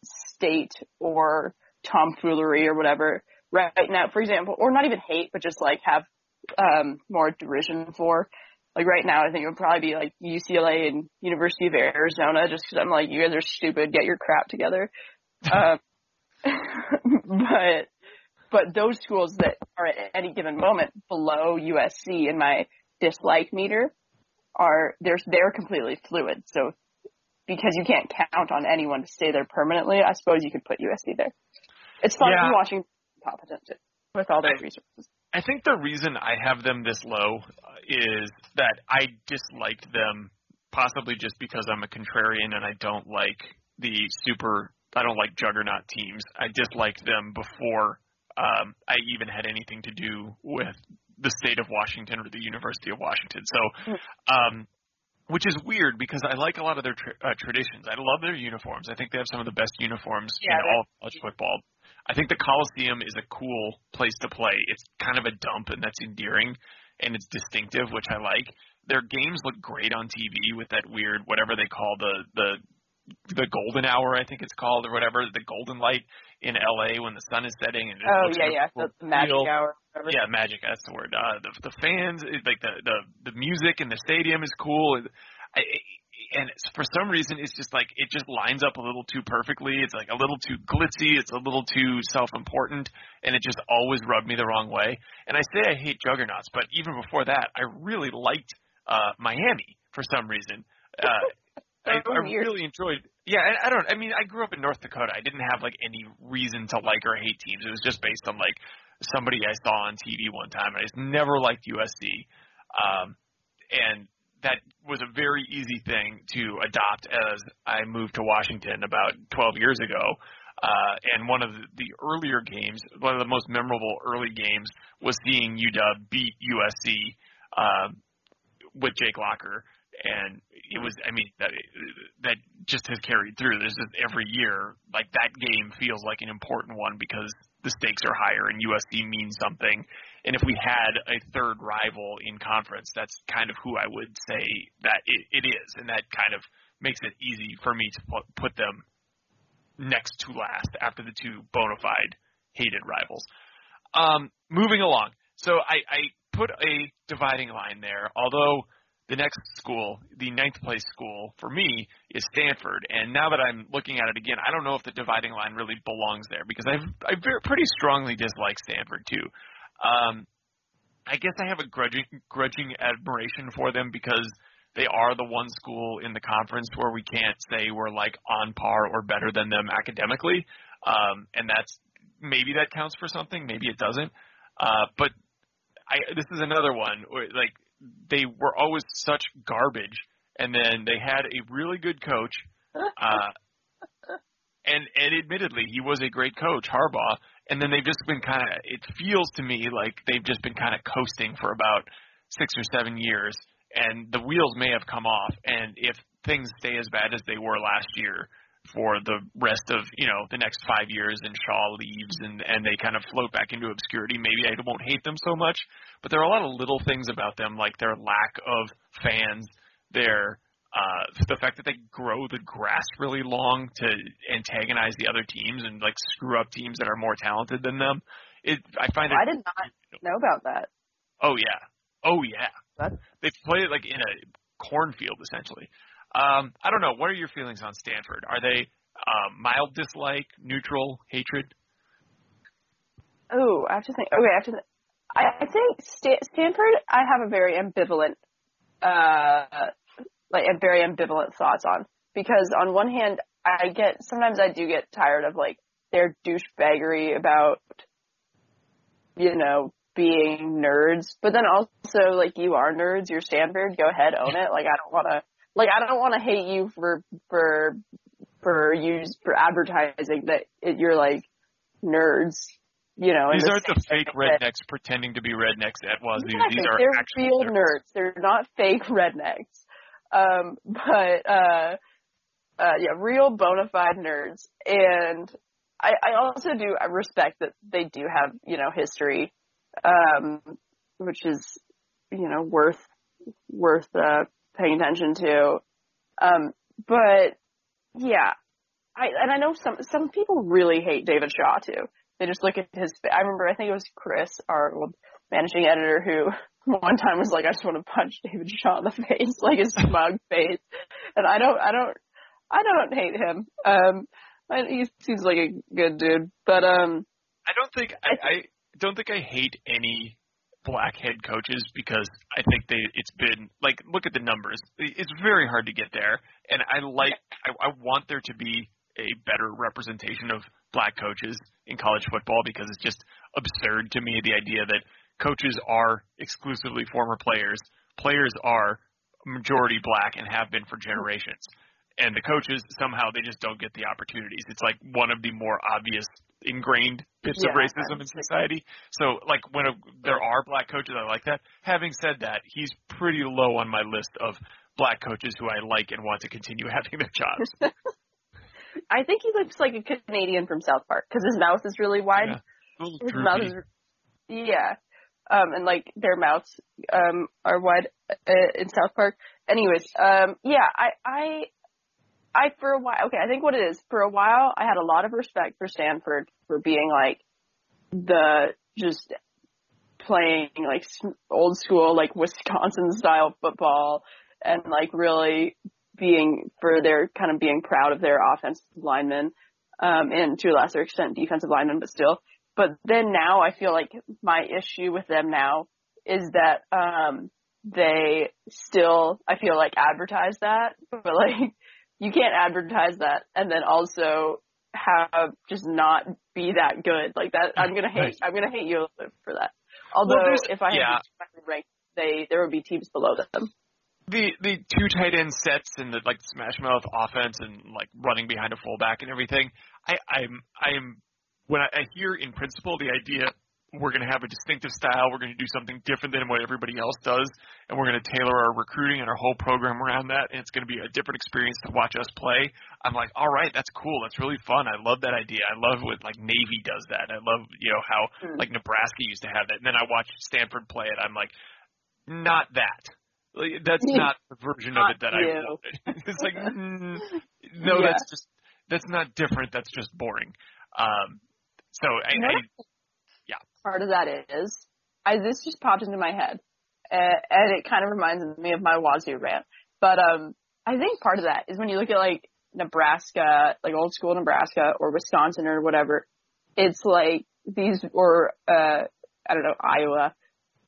state or tomfoolery or whatever right now, for example, or not even hate, but just like have um, more derision for. Like right now, I think it would probably be like UCLA and University of Arizona, just because I'm like, you guys are stupid. Get your crap together. um, but but those schools that are at any given moment below USC in my dislike meter are they're they're completely fluid. So because you can't count on anyone to stay there permanently, I suppose you could put USC there. It's fun Yeah. watching competent with all their resources. I think the reason I have them this low uh, is that I disliked them possibly just because I'm a contrarian and I don't like the super I don't like juggernaut teams. I disliked them before um, I even had anything to do with the state of Washington or the University of Washington. So, um, which is weird because I like a lot of their tra- uh, traditions. I love their uniforms. I think they have some of the best uniforms Yeah, in all of college football. I think the Coliseum is a cool place to play. It's kind of a dump, and that's endearing, and it's distinctive, which I like. Their games look great on TV with that weird whatever they call the the the golden hour, I think it's called, or whatever, the golden light in LA when the sun is setting. And Oh yeah, yeah, the, magic Real- hour. Whatever. yeah, magic. That's the word. Uh, the the fans, like the the the music in the stadium is cool. I, and for some reason it's just like it just lines up a little too perfectly. It's like a little too glitzy. It's a little too self-important, and it just always rubbed me the wrong way. And I say I hate juggernauts, but even before that, I really liked uh, Miami for some reason. Uh, I, I really enjoyed. Yeah, I, I don't. I mean, I grew up in North Dakota. I didn't have like any reason to like or hate teams. It was just based on like somebody I saw on TV one time. and I just never liked USC. Um, and that was a very easy thing to adopt as I moved to Washington about 12 years ago. Uh, and one of the, earlier games, one of the most memorable early games, was seeing UW beat USC uh, with Jake Locker, and it was, I mean, that that just has carried through. There's just every year, like that game feels like an important one because the stakes are higher and USC means something, and if we had a third rival in conference, that's kind of who I would say that it, it is, and that kind of makes it easy for me to put them next to last after the two bona fide hated rivals. Um, moving along, so I, I put a dividing line there, although the next school, the ninth place school for me is Stanford. And now that I'm looking at it again, I don't know if the dividing line really belongs there because I've I pretty strongly dislike Stanford too. Um, I guess I have a grudging grudging admiration for them because they are the one school in the conference where we can't say we're like on par or better than them academically, um, and that's maybe that counts for something, maybe it doesn't. Uh, but I this is another one where, like they were always such garbage, and then they had a really good coach. Uh, and and admittedly, he was a great coach, Harbaugh. And then they've just been kind of. It feels to me like they've just been kind of coasting for about six or seven years, and the wheels may have come off. And if things stay as bad as they were last year for the rest of you know the next five years, and Shaw leaves, and and they kind of float back into obscurity, maybe I won't hate them so much. But there are a lot of little things about them, like their lack of fans, their uh, the fact that they grow the grass really long to antagonize the other teams and like screw up teams that are more talented than them. It I find it. I did not know about that. Oh yeah, oh yeah. That's... They play it like in a cornfield essentially. Um, I don't know. What are your feelings on Stanford? Are they um, mild dislike, neutral, hatred? Oh, I have to think. Okay, I have to. Th- I, I think St- Stanford. I have a very ambivalent uh, like I have very ambivalent thoughts on because on one hand I get sometimes I do get tired of like their douchebaggery about you know being nerds, but then also like you are nerds, you're Stanford, go ahead own it. Like I don't want to like I don't want to hate you for for for use for advertising that it, you're like nerds. You know, these aren't the fake rednecks pretending to be rednecks at Wazoo. Exactly. These are They're actual real nerds. nerds. They're not fake rednecks. Um, but uh, uh, yeah, real bona fide nerds, and I, I also do respect that they do have you know history, um, which is you know worth worth uh, paying attention to. Um, but yeah, I and I know some some people really hate David Shaw too. They just look at his. I remember I think it was Chris, our old managing editor, who one time was like, I just want to punch David Shaw in the face, like his smug face. And I don't, I don't, I don't hate him. Um, he seems like a good dude, but um, I don't think I, I don't think I hate any black head coaches because I think they it's been like look at the numbers. It's very hard to get there, and I like I, I want there to be a better representation of black coaches in college football because it's just absurd to me the idea that coaches are exclusively former players. Players are majority black and have been for generations. And the coaches somehow they just don't get the opportunities. It's like one of the more obvious ingrained bits yeah, of racism in society. So like when a, there are black coaches, I like that. Having said that, he's pretty low on my list of black coaches who I like and want to continue having their jobs. I think he looks like a Canadian from South Park because his mouth is really wide. Yeah. His mouth is, yeah um, and like their mouths um, are wide uh, in South Park. Anyways, um, yeah, I, I, I for a while, okay, I think what it is for a while, I had a lot of respect for Stanford for being like the just playing like old school like Wisconsin style football and like really being for their kind of being proud of their offensive linemen, um, and to a lesser extent defensive linemen, but still. But then now I feel like my issue with them now is that, um, they still, I feel like advertise that, but like you can't advertise that and then also have just not be that good. Like that, I'm gonna hate, Right. I'm gonna hate you for that. Although there's- if I yeah. had to rank, they, there would be teams below them. the the two tight end sets and the like smash mouth offense and like running behind a fullback and everything. I I'm I'm when I, I hear in principle the idea we're going to have a distinctive style, we're going to do something different than what everybody else does, and we're going to tailor our recruiting and our whole program around that, and it's going to be a different experience to watch us play. I'm like, all right, that's cool, that's really fun. I love that idea. I love what like Navy does that. I love you know how Hmm. like Nebraska used to have that, and then I watch Stanford play it. I'm like, not that. Like, that's not the version of it that I you. wanted. it's like, mm, no, Yeah. that's just that's not different. That's just boring. Um, so I, You know I what part of that is, I this just popped into my head, uh, and it kind of reminds me of my Wazoo rant. But um, I think part of that is when you look at like Nebraska, like old school Nebraska or Wisconsin or whatever, it's like these or uh, I don't know Iowa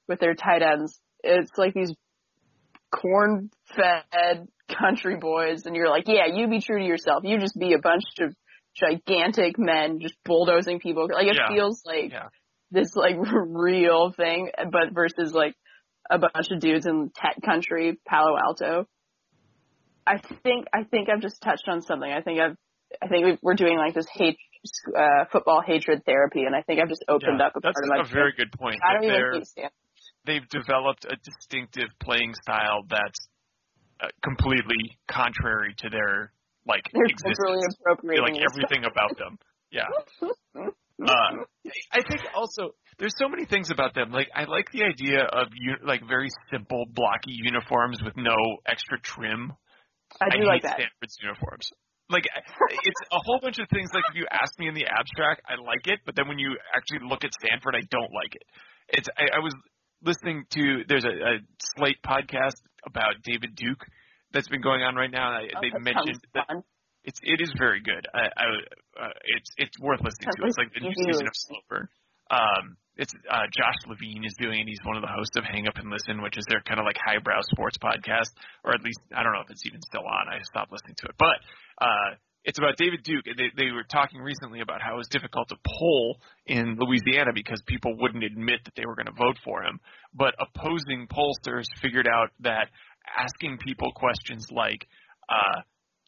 with their tight ends. It's like these corn-fed country boys, and you're like, yeah, you be true to yourself. You just be a bunch of gigantic men just bulldozing people. Like it Yeah. feels like Yeah. this like real thing, but versus like a bunch of dudes in tech country, Palo Alto. I think I think I've just touched on something. I think I've I think we've, we're doing like this hate uh, football hatred therapy, and I think I've just opened yeah, up a that's part of my. a very good point. I don't even they're- hate Stanford. they've developed a distinctive playing style that's uh, completely contrary to their like They're existence. appropriating. like everything about them. Yeah. Uh, I think also there's so many things about them. Like I like the idea of like very simple blocky uniforms with no extra trim. I do hate like that. Stanford's uniforms. Like it's a whole bunch of things. Like if you ask me in the abstract, I like it, but then when you actually look at Stanford, I don't like it. It's I, I was listening to there's a, a Slate podcast about David Duke that's been going on right now. I, Oh, they mentioned that fun. it's it is very good. I, I uh, it's it's worth listening to. It's like the new season of Slow Burn. Um, it's uh, Josh Levin is doing it. He's one of the hosts of Hang Up and Listen, which is their kind of like highbrow sports podcast, or at least I don't know if it's even still on. I stopped listening to it, but uh, it's about David Duke. They they were talking recently about how it was difficult to poll in Louisiana because people wouldn't admit that they were going to vote for him, but opposing pollsters figured out that asking people questions like. Uh,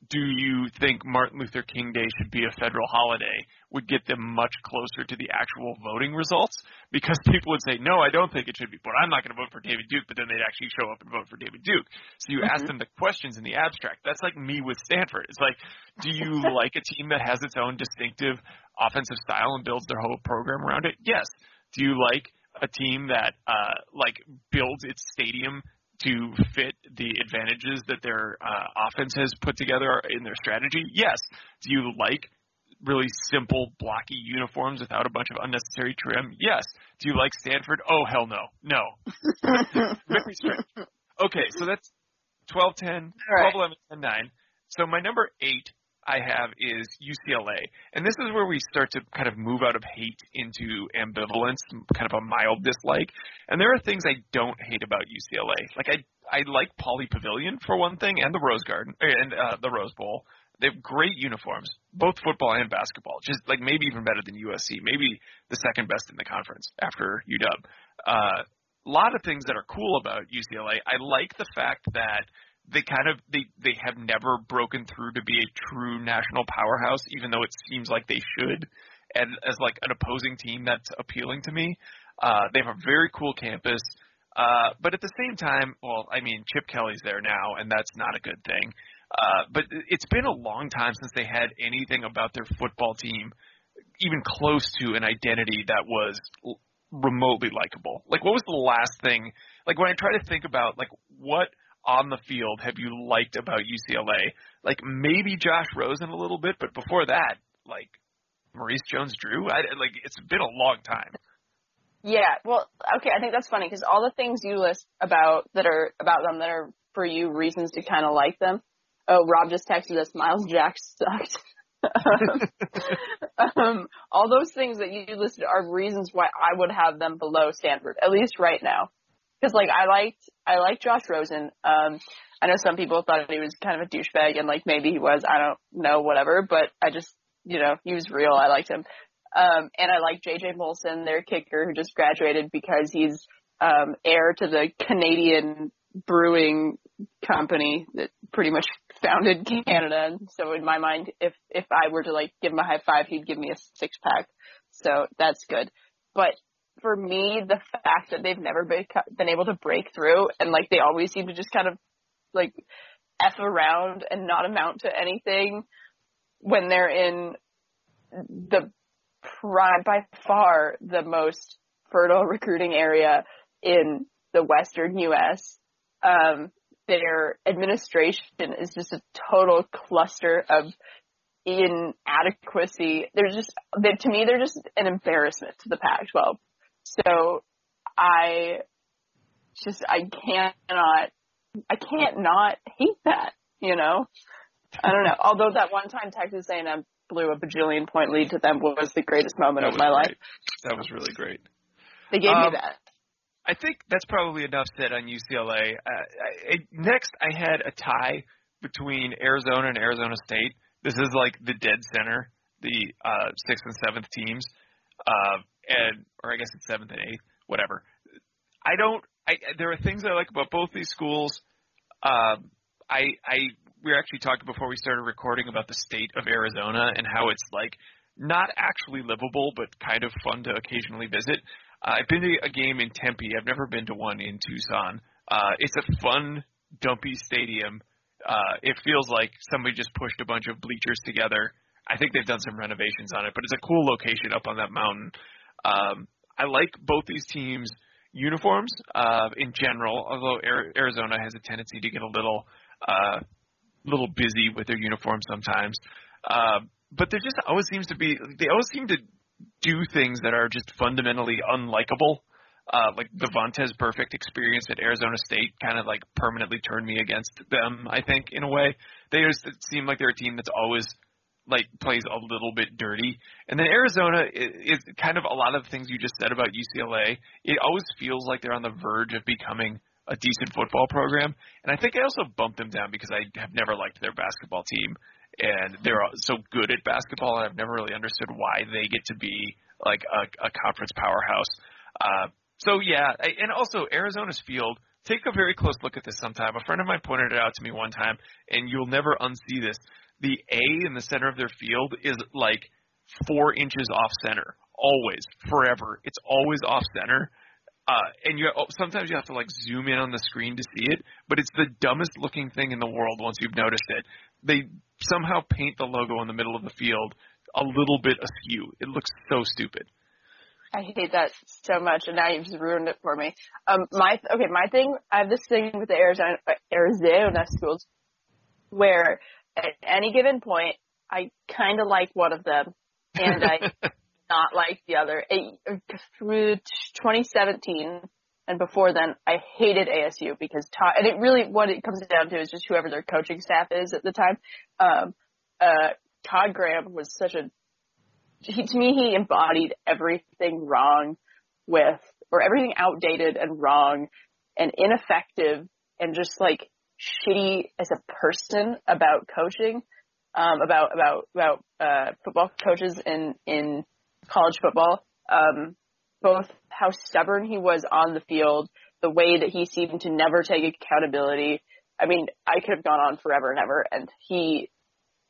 do you think Martin Luther King Day should be a federal holiday would get them much closer to the actual voting results because people would say, no, I don't think it should be, but I'm not going to vote for David Duke, but then they'd actually show up and vote for David Duke. So you ask them the questions in the abstract. That's like me with Stanford. It's like, do you like a team that has its own distinctive offensive style and builds their whole program around it? Yes. Do you like a team that uh like builds its stadium to fit the advantages that their uh, offense has put together in their strategy? Yes. Do you like really simple blocky uniforms without a bunch of unnecessary trim? Yes. Do you like Stanford? Oh hell no. No. Very strict. Okay, so that's 12 10, 12 right. 11 10 9. So my number 8 I have is UCLA. And this is where we start to kind of move out of hate into ambivalence, kind of a mild dislike. And there are things I don't hate about UCLA. Like I I like Pauley Pavilion for one thing and the Rose Garden and uh, the Rose Bowl. They have great uniforms, both football and basketball. Just like maybe even better than USC, maybe the second best in the conference after UW. Uh, a lot of things that are cool about UCLA. I like the fact that they kind of they they have never broken through to be a true national powerhouse, even though it seems like they should. And as like an opposing team, that's appealing to me. Uh, they have a very cool campus, uh, but at the same time, well, I mean, Chip Kelly's there now, and that's not a good thing. Uh, but it's been a long time since they had anything about their football team even close to an identity that was remotely likable. Like, what was the last thing? Like, when I try to think about like what on the field have you liked about UCLA? Like maybe Josh Rosen a little bit, but before that, like Maurice Jones-Drew, I, like it's been a long time. Yeah, well, okay, I think that's funny because all the things you list about that are about them that are for you reasons to kind of like them. Oh, Rob just texted us. Myles Jack sucked. um, all those things that you listed are reasons why I would have them below Stanford, at least right now. Because like I liked, I liked Josh Rosen. Um, I know some people thought he was kind of a douchebag, and like maybe he was. I don't know, whatever. But I just, you know, he was real. I liked him. Um, and I like JJ Molson, their kicker, who just graduated because he's um, heir to the Canadian brewing company that pretty much founded Canada. And so in my mind, if if I were to like give him a high five, he'd give me a six pack. So that's good. But for me, the fact that they've never been been able to break through and like they always seem to just kind of like f around and not amount to anything when they're in the prime by far the most fertile recruiting area in the western US um, their administration is just a total cluster of inadequacy. They're just, they, to me, they're just an embarrassment to the Pac-12. So I just, I cannot, I can't not hate that, you know? I don't know. Although that one time Texas A&M blew a bajillion point lead to them was the greatest moment of my great. life. That was really great. They gave Um, me that. I think that's probably enough said on UCLA. Uh, I, I- next, I had a tie between Arizona and Arizona State. This is like the dead center, the uh, sixth and seventh teams, uh, and or I guess it's seventh and eighth, whatever. I don't. I there are things I like about both these schools. Um, I I we were actually talking before we started recording about the state of Arizona and how it's like not actually livable, but kind of fun to occasionally visit. Uh, I've been to a game in Tempe. I've never been to one in Tucson. Uh, it's a fun, dumpy stadium. Uh, it feels like somebody just pushed a bunch of bleachers together. I think they've done some renovations on it, but it's a cool location up on that mountain. Um, I like both these teams' uniforms uh, in general, although Arizona has a tendency to get a little, uh, little busy with their uniforms sometimes. Uh, but there just always seems to be, they always seem to do things that are just fundamentally unlikable. Uh, like the Vontaze Burfict experience at Arizona State kind of like permanently turned me against them. I think in a way they just seem like they're a team that's always like plays a little bit dirty. And then Arizona is, is kind of a lot of things you just said about UCLA. It always feels like they're on the verge of becoming a decent football program. And I think I also bumped them down because I have never liked their basketball team and they're so good at basketball, and I've never really understood why they get to be like a, a conference powerhouse. Uh, so yeah, I, and also Arizona's field. Take a very close look at this sometime. A friend of mine pointed it out to me one time, and you'll never unsee this. The A in the center of their field is like four inches off center, always, forever. It's always off center. Uh, and you sometimes you have to like zoom in on the screen to see it, but it's the dumbest looking thing in the world once you've noticed it. They somehow paint the logo in the middle of the field a little bit askew. It looks so stupid. I hate that so much, and now you've just ruined it for me. Um, my okay, my thing. I have this thing with the Arizona Arizona schools, where at any given point, I kind of like one of them, and I not like the other. It, through 2017 and before then, I hated ASU because Todd, and it really what it comes down to is just whoever their coaching staff is at the time. Um, uh, Todd Graham was such a he, to me, he embodied everything wrong with, or everything outdated and wrong and ineffective and just like shitty as a person about coaching, um, about, about, about, uh, football coaches in, in college football. Um, both how stubborn he was on the field, the way that he seemed to never take accountability. I mean, I could have gone on forever and ever and he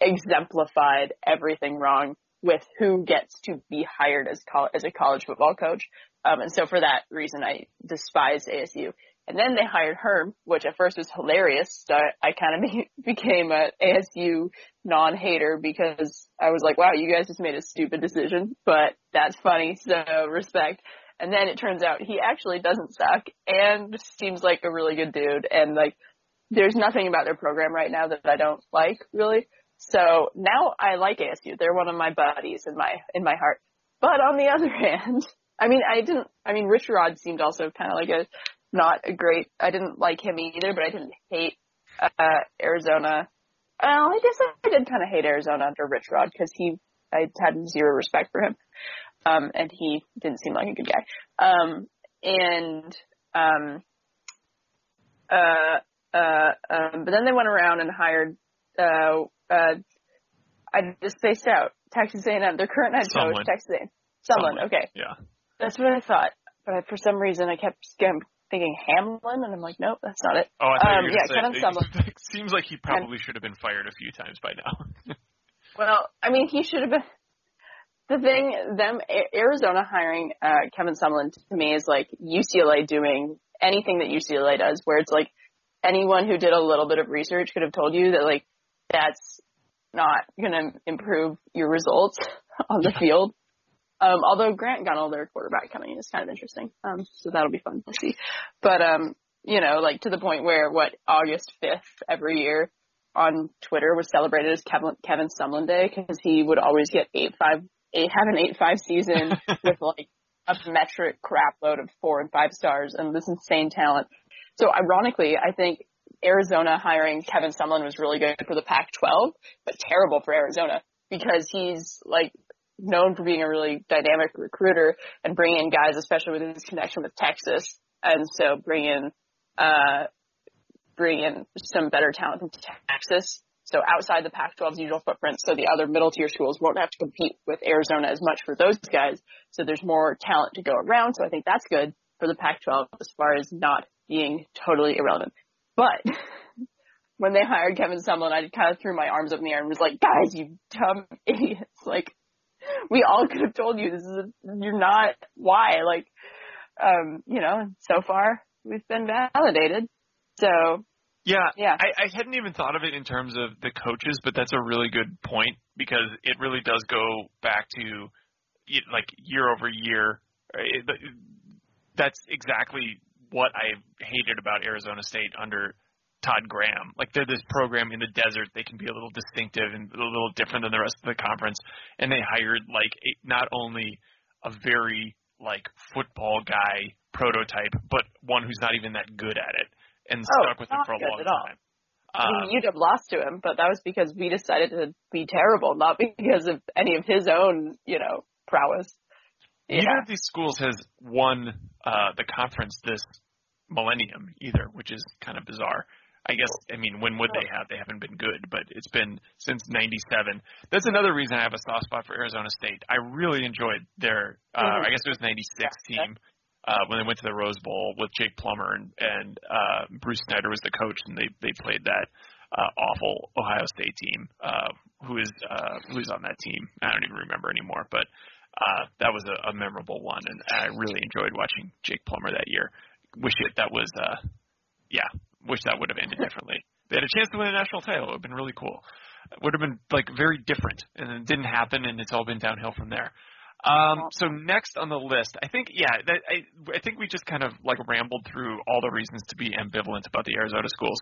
exemplified everything wrong with who gets to be hired as col- as a college football coach. Um, and so for that reason, I despise ASU. And then they hired Herm, which at first was hilarious. So I, I kind of be, became a ASU non-hater because I was like, wow, you guys just made a stupid decision, but that's funny. So respect. And then it turns out he actually doesn't suck and seems like a really good dude. And like, there's nothing about their program right now that I don't like really. So now I like ASU. They're one of my buddies in my in my heart. But on the other hand, I mean, I didn't. I mean, Rich Rod seemed also kind of like a not a great. I didn't like him either, but I didn't hate uh, Arizona. Well, I guess I did kind of hate Arizona under Rich Rod because he, I had zero respect for him, um, and he didn't seem like a good guy. Um, and um, uh, uh, um, but then they went around and hired. Uh, uh, I just spaced out. Texas A&M, their current head coach. Texas A&M. Someone, Someone. okay. Yeah. That's what I thought. But I, for some reason, I kept thinking Hamlin, and I'm like, nope, that's not it. Oh, I thought Um, you were yeah, gonna Kevin Sumlin. seems like he probably should have been fired a few times by now. Well, I mean, he should have been. The thing, them Arizona hiring uh, Kevin Sumlin to me is like UCLA doing anything that UCLA does, where it's like anyone who did a little bit of research could have told you that like that's not going to improve your results on the field. Um, although Grant Gunnell, their quarterback coming in, is kind of interesting. Um, so that'll be fun to see. But um, you know, like to the point where what August fifth every year on Twitter was celebrated as Kevin Kevin Sumlin Day because he would always get eight five eight have an eight five season with like a metric crap load of four and five stars and this insane talent. So ironically, I think Arizona hiring Kevin Sumlin was really good for the Pac-12, but terrible for Arizona because he's like known for being a really dynamic recruiter and bringing in guys, especially with his connection with Texas, and so bring in uh, bring in some better talent from Texas. So outside the Pac-12's usual footprint, so the other middle tier schools won't have to compete with Arizona as much for those guys. So there's more talent to go around. So I think that's good for the Pac-12 as far as not being totally irrelevant. But when they hired Kevin Sumlin, I kind of threw my arms up in the air and was like, guys, you dumb idiots. Like, we all could have told you this is, a, you're not, why? Like, um, you know, so far we've been validated. So, Yeah, yeah. I, I hadn't even thought of it in terms of the coaches, but that's a really good point because it really does go back to y- like year over year. uh, It, that's exactly what I hated about Arizona State under Todd Graham. Like they're this program in the desert. They can be a little distinctive and a little different than the rest of the conference. And they hired like a, not only a very like football guy prototype, but one who's not even that good at it and Oh, stuck with it not for a long time. I mean, UW lost to him, but that was because we decided to be terrible, not because of any of his own, you know, prowess. Neither Yeah. of these schools has won uh, the conference this millennium either, which is kind of bizarre. I guess I mean when would they have? They haven't been good, but it's been since '97. That's another reason I have a soft spot for Arizona State. I really enjoyed their, uh, Mhm. I guess it was '96 Yeah. team uh, when they went to the Rose Bowl with Jake Plummer and, and uh, Bruce Snyder was the coach, and they they played that uh, awful Ohio State team. Uh, who is uh, who is on that team? I don't even remember anymore, but uh, that was a, a memorable one, and I really enjoyed watching Jake Plummer that year. Wish it that was, uh, yeah, wish that would have ended differently. They had a chance to win a national title. It would have been really cool. It would have been like very different, and it didn't happen, and it's all been downhill from there. Um, so next on the list, I think, yeah, that, I, I think we just kind of like rambled through all the reasons to be ambivalent about the Arizona schools.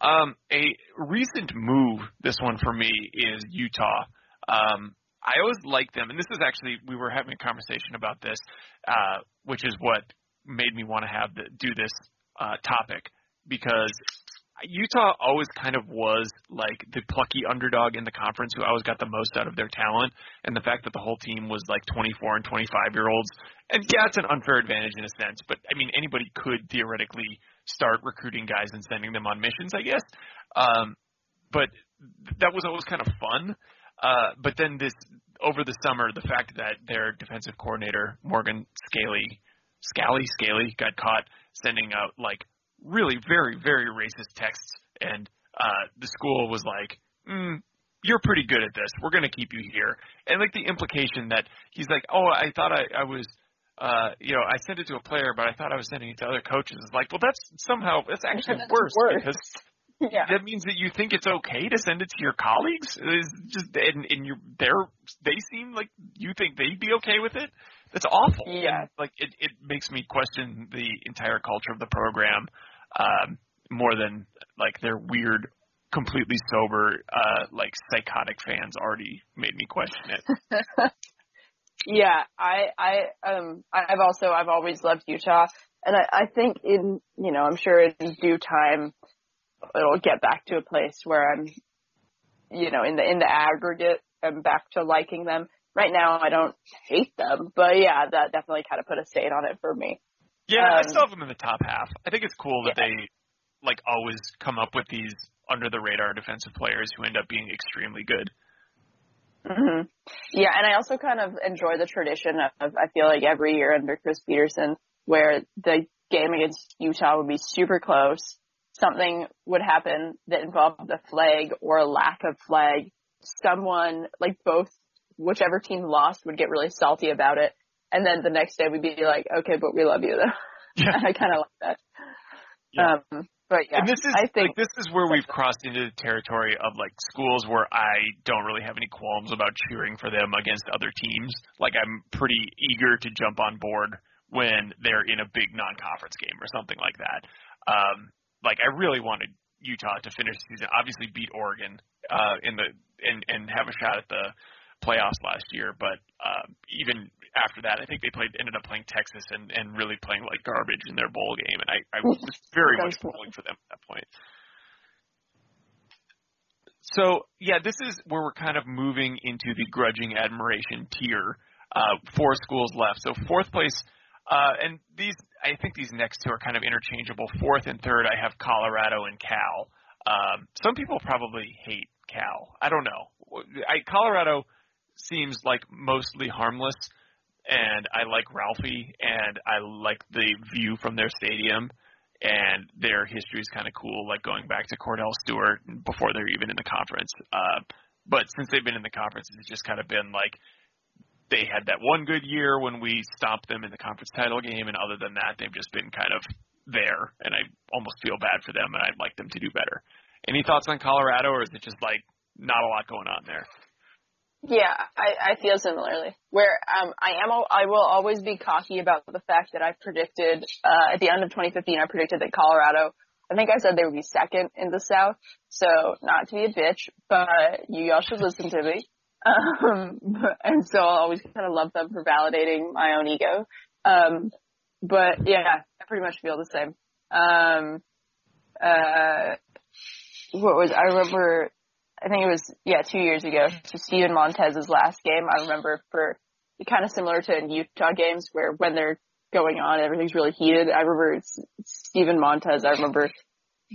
Um, a recent move, this one for me, is Utah. Um, I always liked them, and this is actually we were having a conversation about this, uh, which is what made me want to have the, do this uh, topic because Utah always kind of was like the plucky underdog in the conference who always got the most out of their talent, and the fact that the whole team was like 24 and 25 year olds, and yeah, it's an unfair advantage in a sense, but I mean anybody could theoretically start recruiting guys and sending them on missions, I guess. Um, but that was always kind of fun. Uh, but then this over the summer, the fact that their defensive coordinator Morgan Scaley, Scally Scaley, got caught sending out like really very very racist texts, and uh, the school was like, mm, "You're pretty good at this. We're going to keep you here." And like the implication that he's like, "Oh, I thought I, I was." Uh, you know, I sent it to a player, but I thought I was sending it to other coaches. It's like, well, that's somehow that's actually That's worse, worse. because yeah. that means that you think it's okay to send it to your colleagues. Is just and, and you they're they seem like you think they'd be okay with it. That's awful. Yeah. And, like it it makes me question the entire culture of the program um, more than like their weird, completely sober, uh, like psychotic fans already made me question it. Yeah, I, I, um, I've also, I've always loved Utah. and I, I think in you know I'm sure in due time it'll get back to a place where I'm you know in the in the aggregate I'm back to liking them. Right now I don't hate them, but yeah, that definitely kind of put a stain on it for me. Yeah, I Um, still have them in the top half. I think it's cool that Yeah. they like always come up with these under the radar defensive players who end up being extremely good. hmm Yeah, and I also kind of enjoy the tradition of, I feel like every year under Chris Petersen, where the game against Utah would be super close. Something would happen that involved a flag or a lack of flag. Someone, like both, whichever team lost would get really salty about it. And then the next day we'd be like, okay, but we love you though. Yeah. I kind of like that. Yeah. Um, but yeah, and this is I think like this is where we've crossed into the territory of like schools where I don't really have any qualms about cheering for them against other teams. Like I'm pretty eager to jump on board when they're in a big non-conference game or something like that. Um, like I really wanted Utah to finish the season, obviously beat Oregon uh, in the and and have a shot at the playoffs last year. But um, even after that, I think they played ended up playing Texas and and really playing like garbage in their bowl game, and I I was very much pulling for them at that point. So yeah, this is where we're kind of moving into the grudging admiration tier. Uh, four schools left. So fourth place, uh, and these I think these next two are kind of interchangeable. Fourth and third, I have Colorado and Cal. Um, some people probably hate Cal. I don't know. I, Colorado seems like mostly harmless, and I like Ralphie, and I like the view from their stadium, and their history is kind of cool, like going back to Kordell Stewart before they're even in the conference. Uh, but since they've been in the conference, it's just kind of been like they had that one good year when we stomped them in the conference title game, and other than that, they've just been kind of there, and I almost feel bad for them, and I'd like them to do better. Any thoughts on Colorado, or is it just like not a lot going on there? Yeah, I, I feel similarly. Where um, I am, I will always be cocky about the fact that I predicted uh, at the end of 2015, I predicted that Colorado. I think I said they would be second in the South. So not to be a bitch, but you y'all should listen to me. Um, and so I'll always kind of love them for validating my own ego. Um, but yeah, I pretty much feel the same. Um, uh, what was I remember I think it was yeah two years ago. So Steven Montez's last game, I remember for kind of similar to in Utah games where when they're going on, everything's really heated. I remember it's Steven Montez. I remember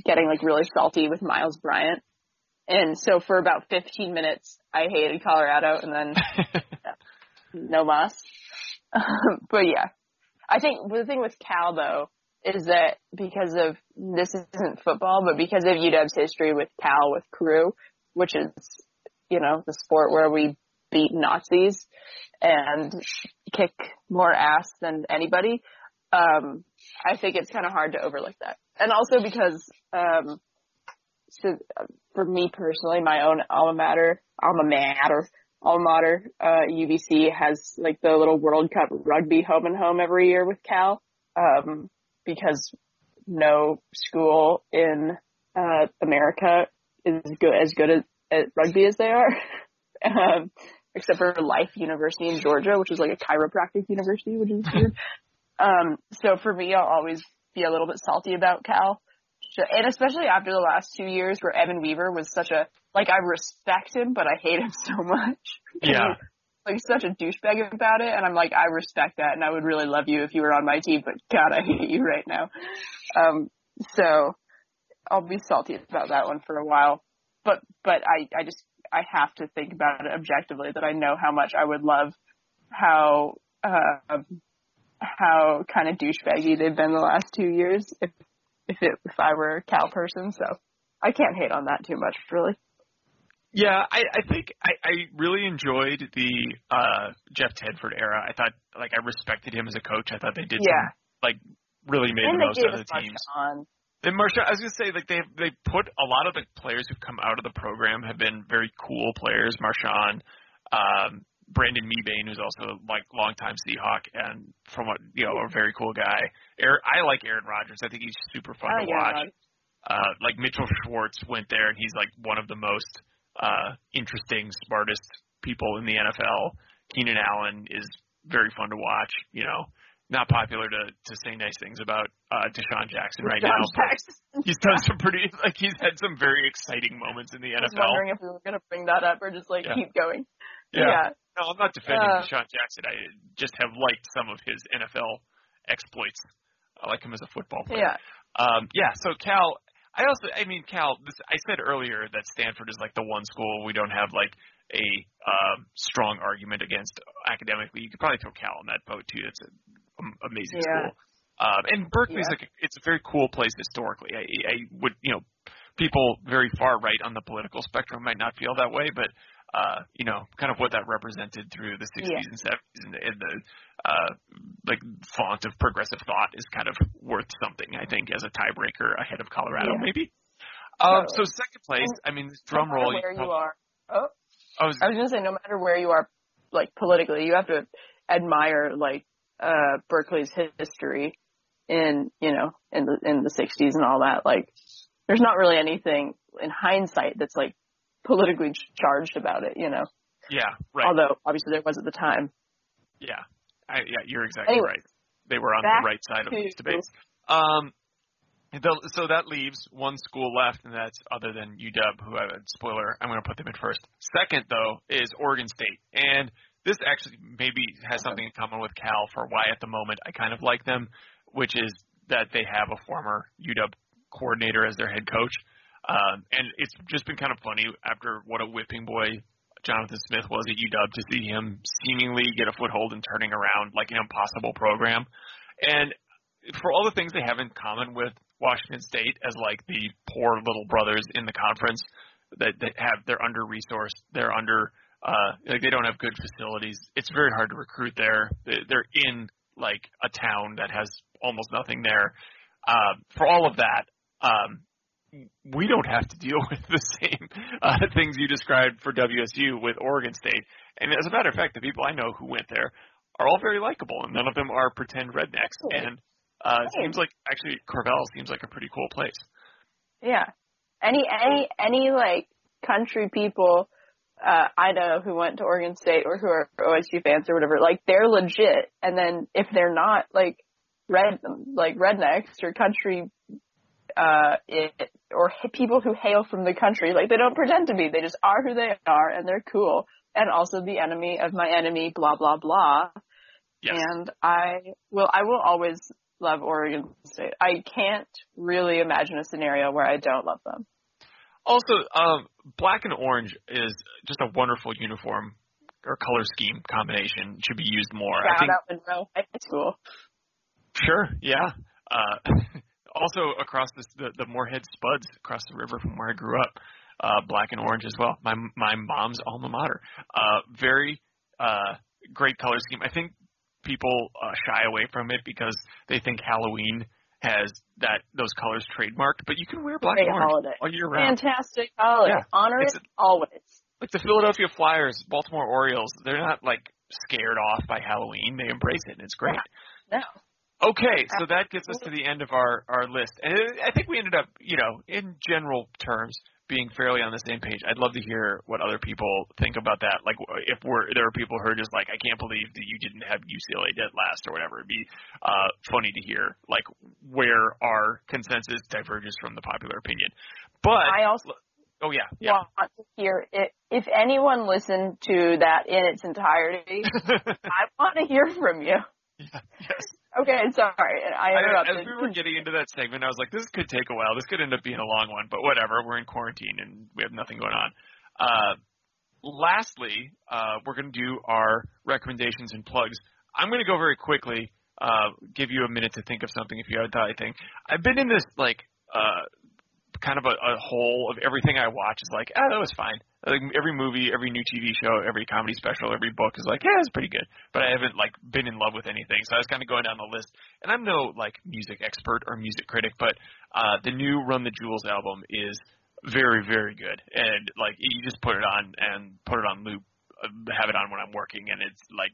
getting like really salty with Myles Bryant, and so for about 15 minutes, I hated Colorado, and then no mas. but yeah, I think the thing with Cal though is that because of this isn't football, but because of UW's history with Cal with Crew, which is you know the sport where we beat Nazis and kick more ass than anybody. Um, I think it's kind of hard to overlook that, and also because um, so for me personally, my own alma mater, alma mater, alma mater, uh, UBC has like the little World Cup rugby home and home every year with Cal, um, because no school in uh, America is good as good at, at rugby as they are, um, except for Life University in Georgia, which is like a chiropractic university, which is weird. um, so for me, I'll always be a little bit salty about Cal. And especially after the last two years where Evan Weaver was such a, like I respect him, but I hate him so much. Yeah. like such a douchebag about it and I'm like, I respect that and I would really love you if you were on my team, but God, I hate you right now. Um, so I'll be salty about that one for a while. But, but I, I just, I have to think about it objectively that I know how much I would love how, uh, how kind of douchebaggy they've been the last two years if, if it, if I were a Cal person. So I can't hate on that too much, really. Yeah, I, I think I, I really enjoyed the uh Jeff Tedford era. I thought like I respected him as a coach. I thought they did Yeah. some, like really made and the most out of the teams. Marshawn. And Marshawn, I was gonna say like they they put a lot of the players who've come out of the program have been very cool players. Marshawn, um, Brandon Mebane, who's also like longtime Seahawk and from what you know a very cool guy. Aaron, I like Aaron Rodgers. I think he's super fun to like Aaron watch. Uh, like Mitchell Schwartz went there and he's like one of the most uh, interesting, smartest people in the NFL. Keenan Allen is very fun to watch. You know, not popular to to say nice things about uh DeSean Jackson right John now. Jackson. He's done some pretty like he's had some very exciting moments in the NFL. I was wondering if we were gonna bring that up or just like Yeah. keep going. Yeah. No, I'm not defending Uh, DeSean Jackson. I just have liked some of his NFL exploits. I like him as a football player. Yeah. Um, yeah. So Cal, I also, I mean, Cal, this, I said earlier that Stanford is like the one school we don't have like a um, strong argument against academically. You could probably throw Cal in that boat too. It's an um, amazing Yeah. school. Um, and Berkeley's Yeah. like it's a very cool place historically. I, I would, you know, people very far right on the political spectrum might not feel that way, but uh, you know, kind of what that represented through the 60s Yeah. and 70s and, and the uh, like font of progressive thought is kind of worth something, I think, as a tiebreaker ahead of Colorado, Yeah. maybe. Um, so second place, And I mean, this drum no roll. where you prob- are. Oh, I was, I was gonna say, no matter where you are, like politically, you have to admire like uh Berkeley's history in you know in the in the '60s and all that. Like, there's not really anything in hindsight that's like politically charged about it, you know. yeah, right. Although obviously there was at the time. yeah, I, yeah, you're exactly Anyway, right. They were on the right side of these debates. Um, the, so that leaves one school left, and that's other than UW, who I would spoiler. I'm going to put them in first. Second, though, is Oregon State, and this actually maybe has something in common with Cal for why at the moment I kind of like them, which is that they have a former UW coordinator as their head coach, um, and it's just been kind of funny after what a whipping boy Jonathan Smith was at UW to see him seemingly get a foothold and turning around like an impossible program. And for all the things they have in common with Washington State as like the poor little brothers in the conference that, that have they're under resourced, they're under uh like they don't have good facilities. It's very hard to recruit there. They- They're in like a town that has almost nothing there. Um, for all of that, um, we don't have to deal with the same uh, things you described for WSU with Oregon State. And as a matter of fact, the people I know who went there are all very likable, and none of them are pretend rednecks. And uh, it seems like actually Corvallis seems like a pretty cool place. Yeah. Any any any like country people uh I know who went to Oregon State or who are OSU fans or whatever, like they're legit. And then if they're not like red like rednecks or country uh it, or people who hail from the country, like they don't pretend to be. They just are who they are and they're cool. And also the enemy of my enemy, blah blah blah. Yes. And I will I will always love Oregon State. I can't really imagine a scenario where I don't love them. Also, um, black and orange is just a wonderful uniform or color scheme combination. It should be used more. I think Monroe High School. Sure, yeah. Uh, also across this, the the Moorhead Spuds across the river from where I grew up, uh, black and orange as well. My my mom's alma mater. Uh, very uh, great color scheme. I think people uh, shy away from it because they think Halloween has that those colors trademarked, but you can wear black Great and orange holiday. all year round. Fantastic holiday. Yeah. Honor It's- it always. Like the Philadelphia Flyers, Baltimore Orioles, they're not like scared off by Halloween. They embrace it, and it's great. No. Okay, so that gets us to the end of our our list, and I think we ended up, you know, in general terms, being fairly on the same page. I'd love to hear what other people think about that. Like, if we're there are people who are just like, I can't believe that you didn't have UCLA dead last or whatever. It'd be uh, funny to hear like where our consensus diverges from the popular opinion. But I also oh yeah, yeah. want to hear it. If anyone listened to that in its entirety, I want to hear from you. yeah, yes. Okay, sorry. I I, interrupted. as we were getting into that segment, I was like, this could take a while. This could end up being a long one, but whatever. We're in quarantine and we have nothing going on. Uh, lastly, uh, we're going to do our recommendations and plugs. I'm going to go very quickly, uh, give you a minute to think of something if you haven't thought anything. I've been in this, like, uh, kind of a, a hole of everything I watch is like, ah, that was fine. Like every movie, every new TV show, every comedy special, every book is like, yeah, it's pretty good. But I haven't like been in love with anything. So I was kind of going down the list, and I'm no like music expert or music critic, but uh, the new Run the Jewels album is very, very good. And like you just put it on and put it on loop, uh, have it on when I'm working, and it's like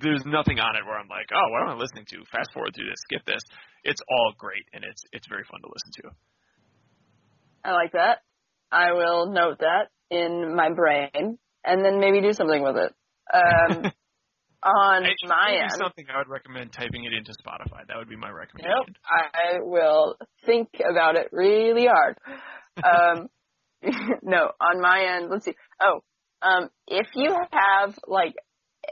there's nothing on it where I'm like, oh, what am I listening to? Fast forward through this, skip this. It's all great, and it's it's very fun to listen to. I like that. I will note that in my brain and then maybe do something with it. Um, on It my end, something I would recommend typing it into Spotify. That would be my recommendation. Nope. I will think about it really hard. Um, no, on my end, let's see. Oh, um, if you have like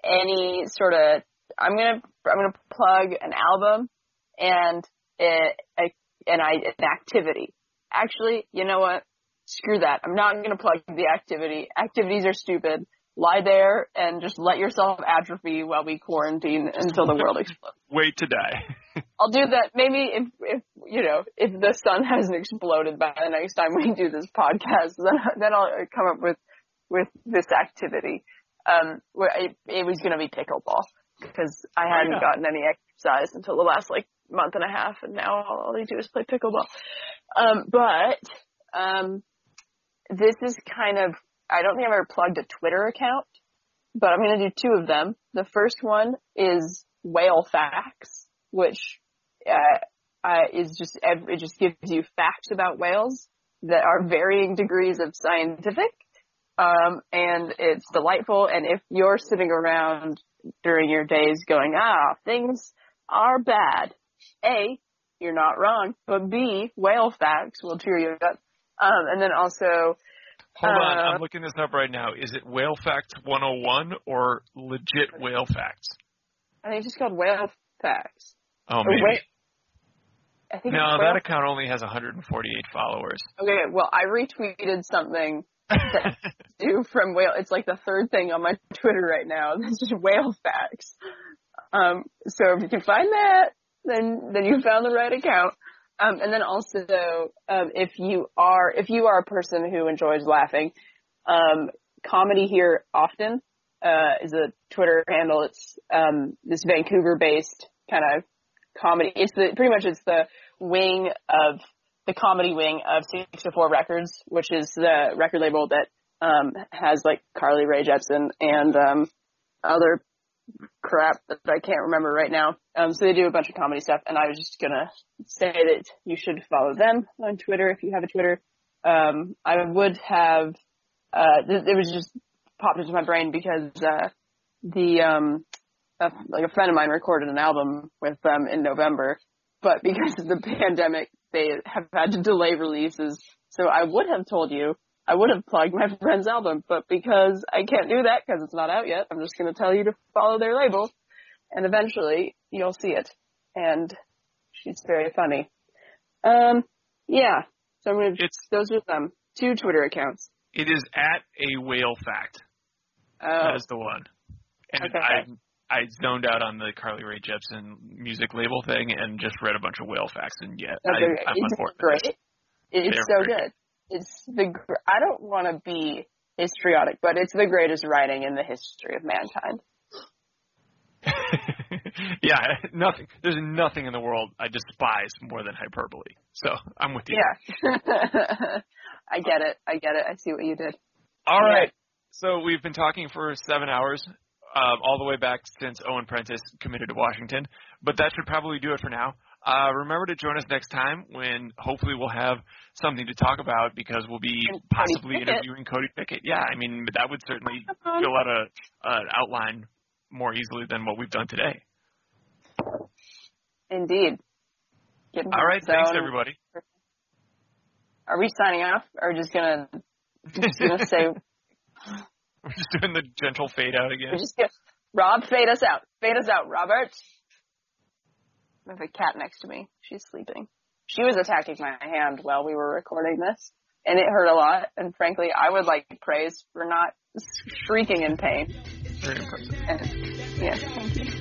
any sort of, I'm gonna I'm gonna plug an album and a, a and I an activity. Actually, you know what? Screw that. I'm not gonna plug the activity. Activities are stupid. Lie there and just let yourself atrophy while we quarantine until the world explodes. Wait to die. I'll do that maybe if, if, you know, if the sun hasn't exploded by the next time we do this podcast, then, then I'll come up with, with this activity. Um, where it, it was gonna be pickleball because I hadn't yeah. gotten any exercise until the last like month and a half and now all they do is play pickleball. Um, but, um, this is kind of, I don't think I've ever plugged a Twitter account, but I'm going to do two of them. The first one is Whale Facts, which uh, uh, is just it just gives you facts about whales that are varying degrees of scientific, um, and it's delightful. And if you're sitting around during your days going, ah, things are bad, a you're not wrong, but b whale facts will cheer you up. Um, and then also Hold on, Uh, I'm looking this up right now. Is it Whale Facts 101 or legit Whale Facts? I think it's just called Whale Facts. Oh, Or maybe. wait, I think No, that account only has 148 followers. Okay, well, I retweeted something due from whale. It's like the third thing on my Twitter right now. It's just whale facts. Um, so if you can find that, then then you found the right account. Um, and then also, um, if you are if you are a person who enjoys laughing, um, comedy here often uh, is a Twitter handle. It's um, this Vancouver-based kind of comedy. It's the pretty much it's the wing of the comedy wing of 604 Records, which is the record label that um, has like Carly Rae Jepsen and um, other crap that I can't remember right now. Um, so they do a bunch of comedy stuff, and I was just gonna say that you should follow them on Twitter if you have a Twitter. Um, I would have. Uh, it was just popped into my brain because uh, the um, a, like a friend of mine recorded an album with them in November, but because of the pandemic, they have had to delay releases. So I would have told you, I would have plugged my friend's album, but because I can't do that because it's not out yet, I'm just going to tell you to follow their label, and eventually you'll see it. And she's very funny. Um, yeah. So I'm going to. It's Those are them. Two Twitter accounts. it is at a Whale Fact. Uh, That is the one. And Okay. I I zoned out on the Carly Rae Jepsen music label thing and just read a bunch of Whale Facts and yet I, Okay, I'm on it's board great. It's They're so very good. It's the. I don't want to be histrionic, but it's the greatest writing in the history of mankind. yeah, nothing. There's nothing in the world I despise more than hyperbole. So I'm with you. Yeah. I get it. I get it. I see what you did. All right. So we've been talking for seven hours, um, all the way back since Owen Prentice committed to Washington. But that should probably do it for now. Uh, remember to join us next time when hopefully we'll have something to talk about because we'll be And possibly interviewing Cody Pickett. Yeah, I mean that would certainly fill out a an outline more easily than what we've done today. Indeed. Get in All right, thanks everybody. Are we signing off or just gonna just gonna say We're just doing the gentle fade out again. we're just gonna Rob fade us out. Fade us out, Robert. I have a cat next to me. She's sleeping. She was attacking my hand while we were recording this, and it hurt a lot. And frankly, I would like praise for not shrieking in pain. Very impressive. And, yeah, thank you.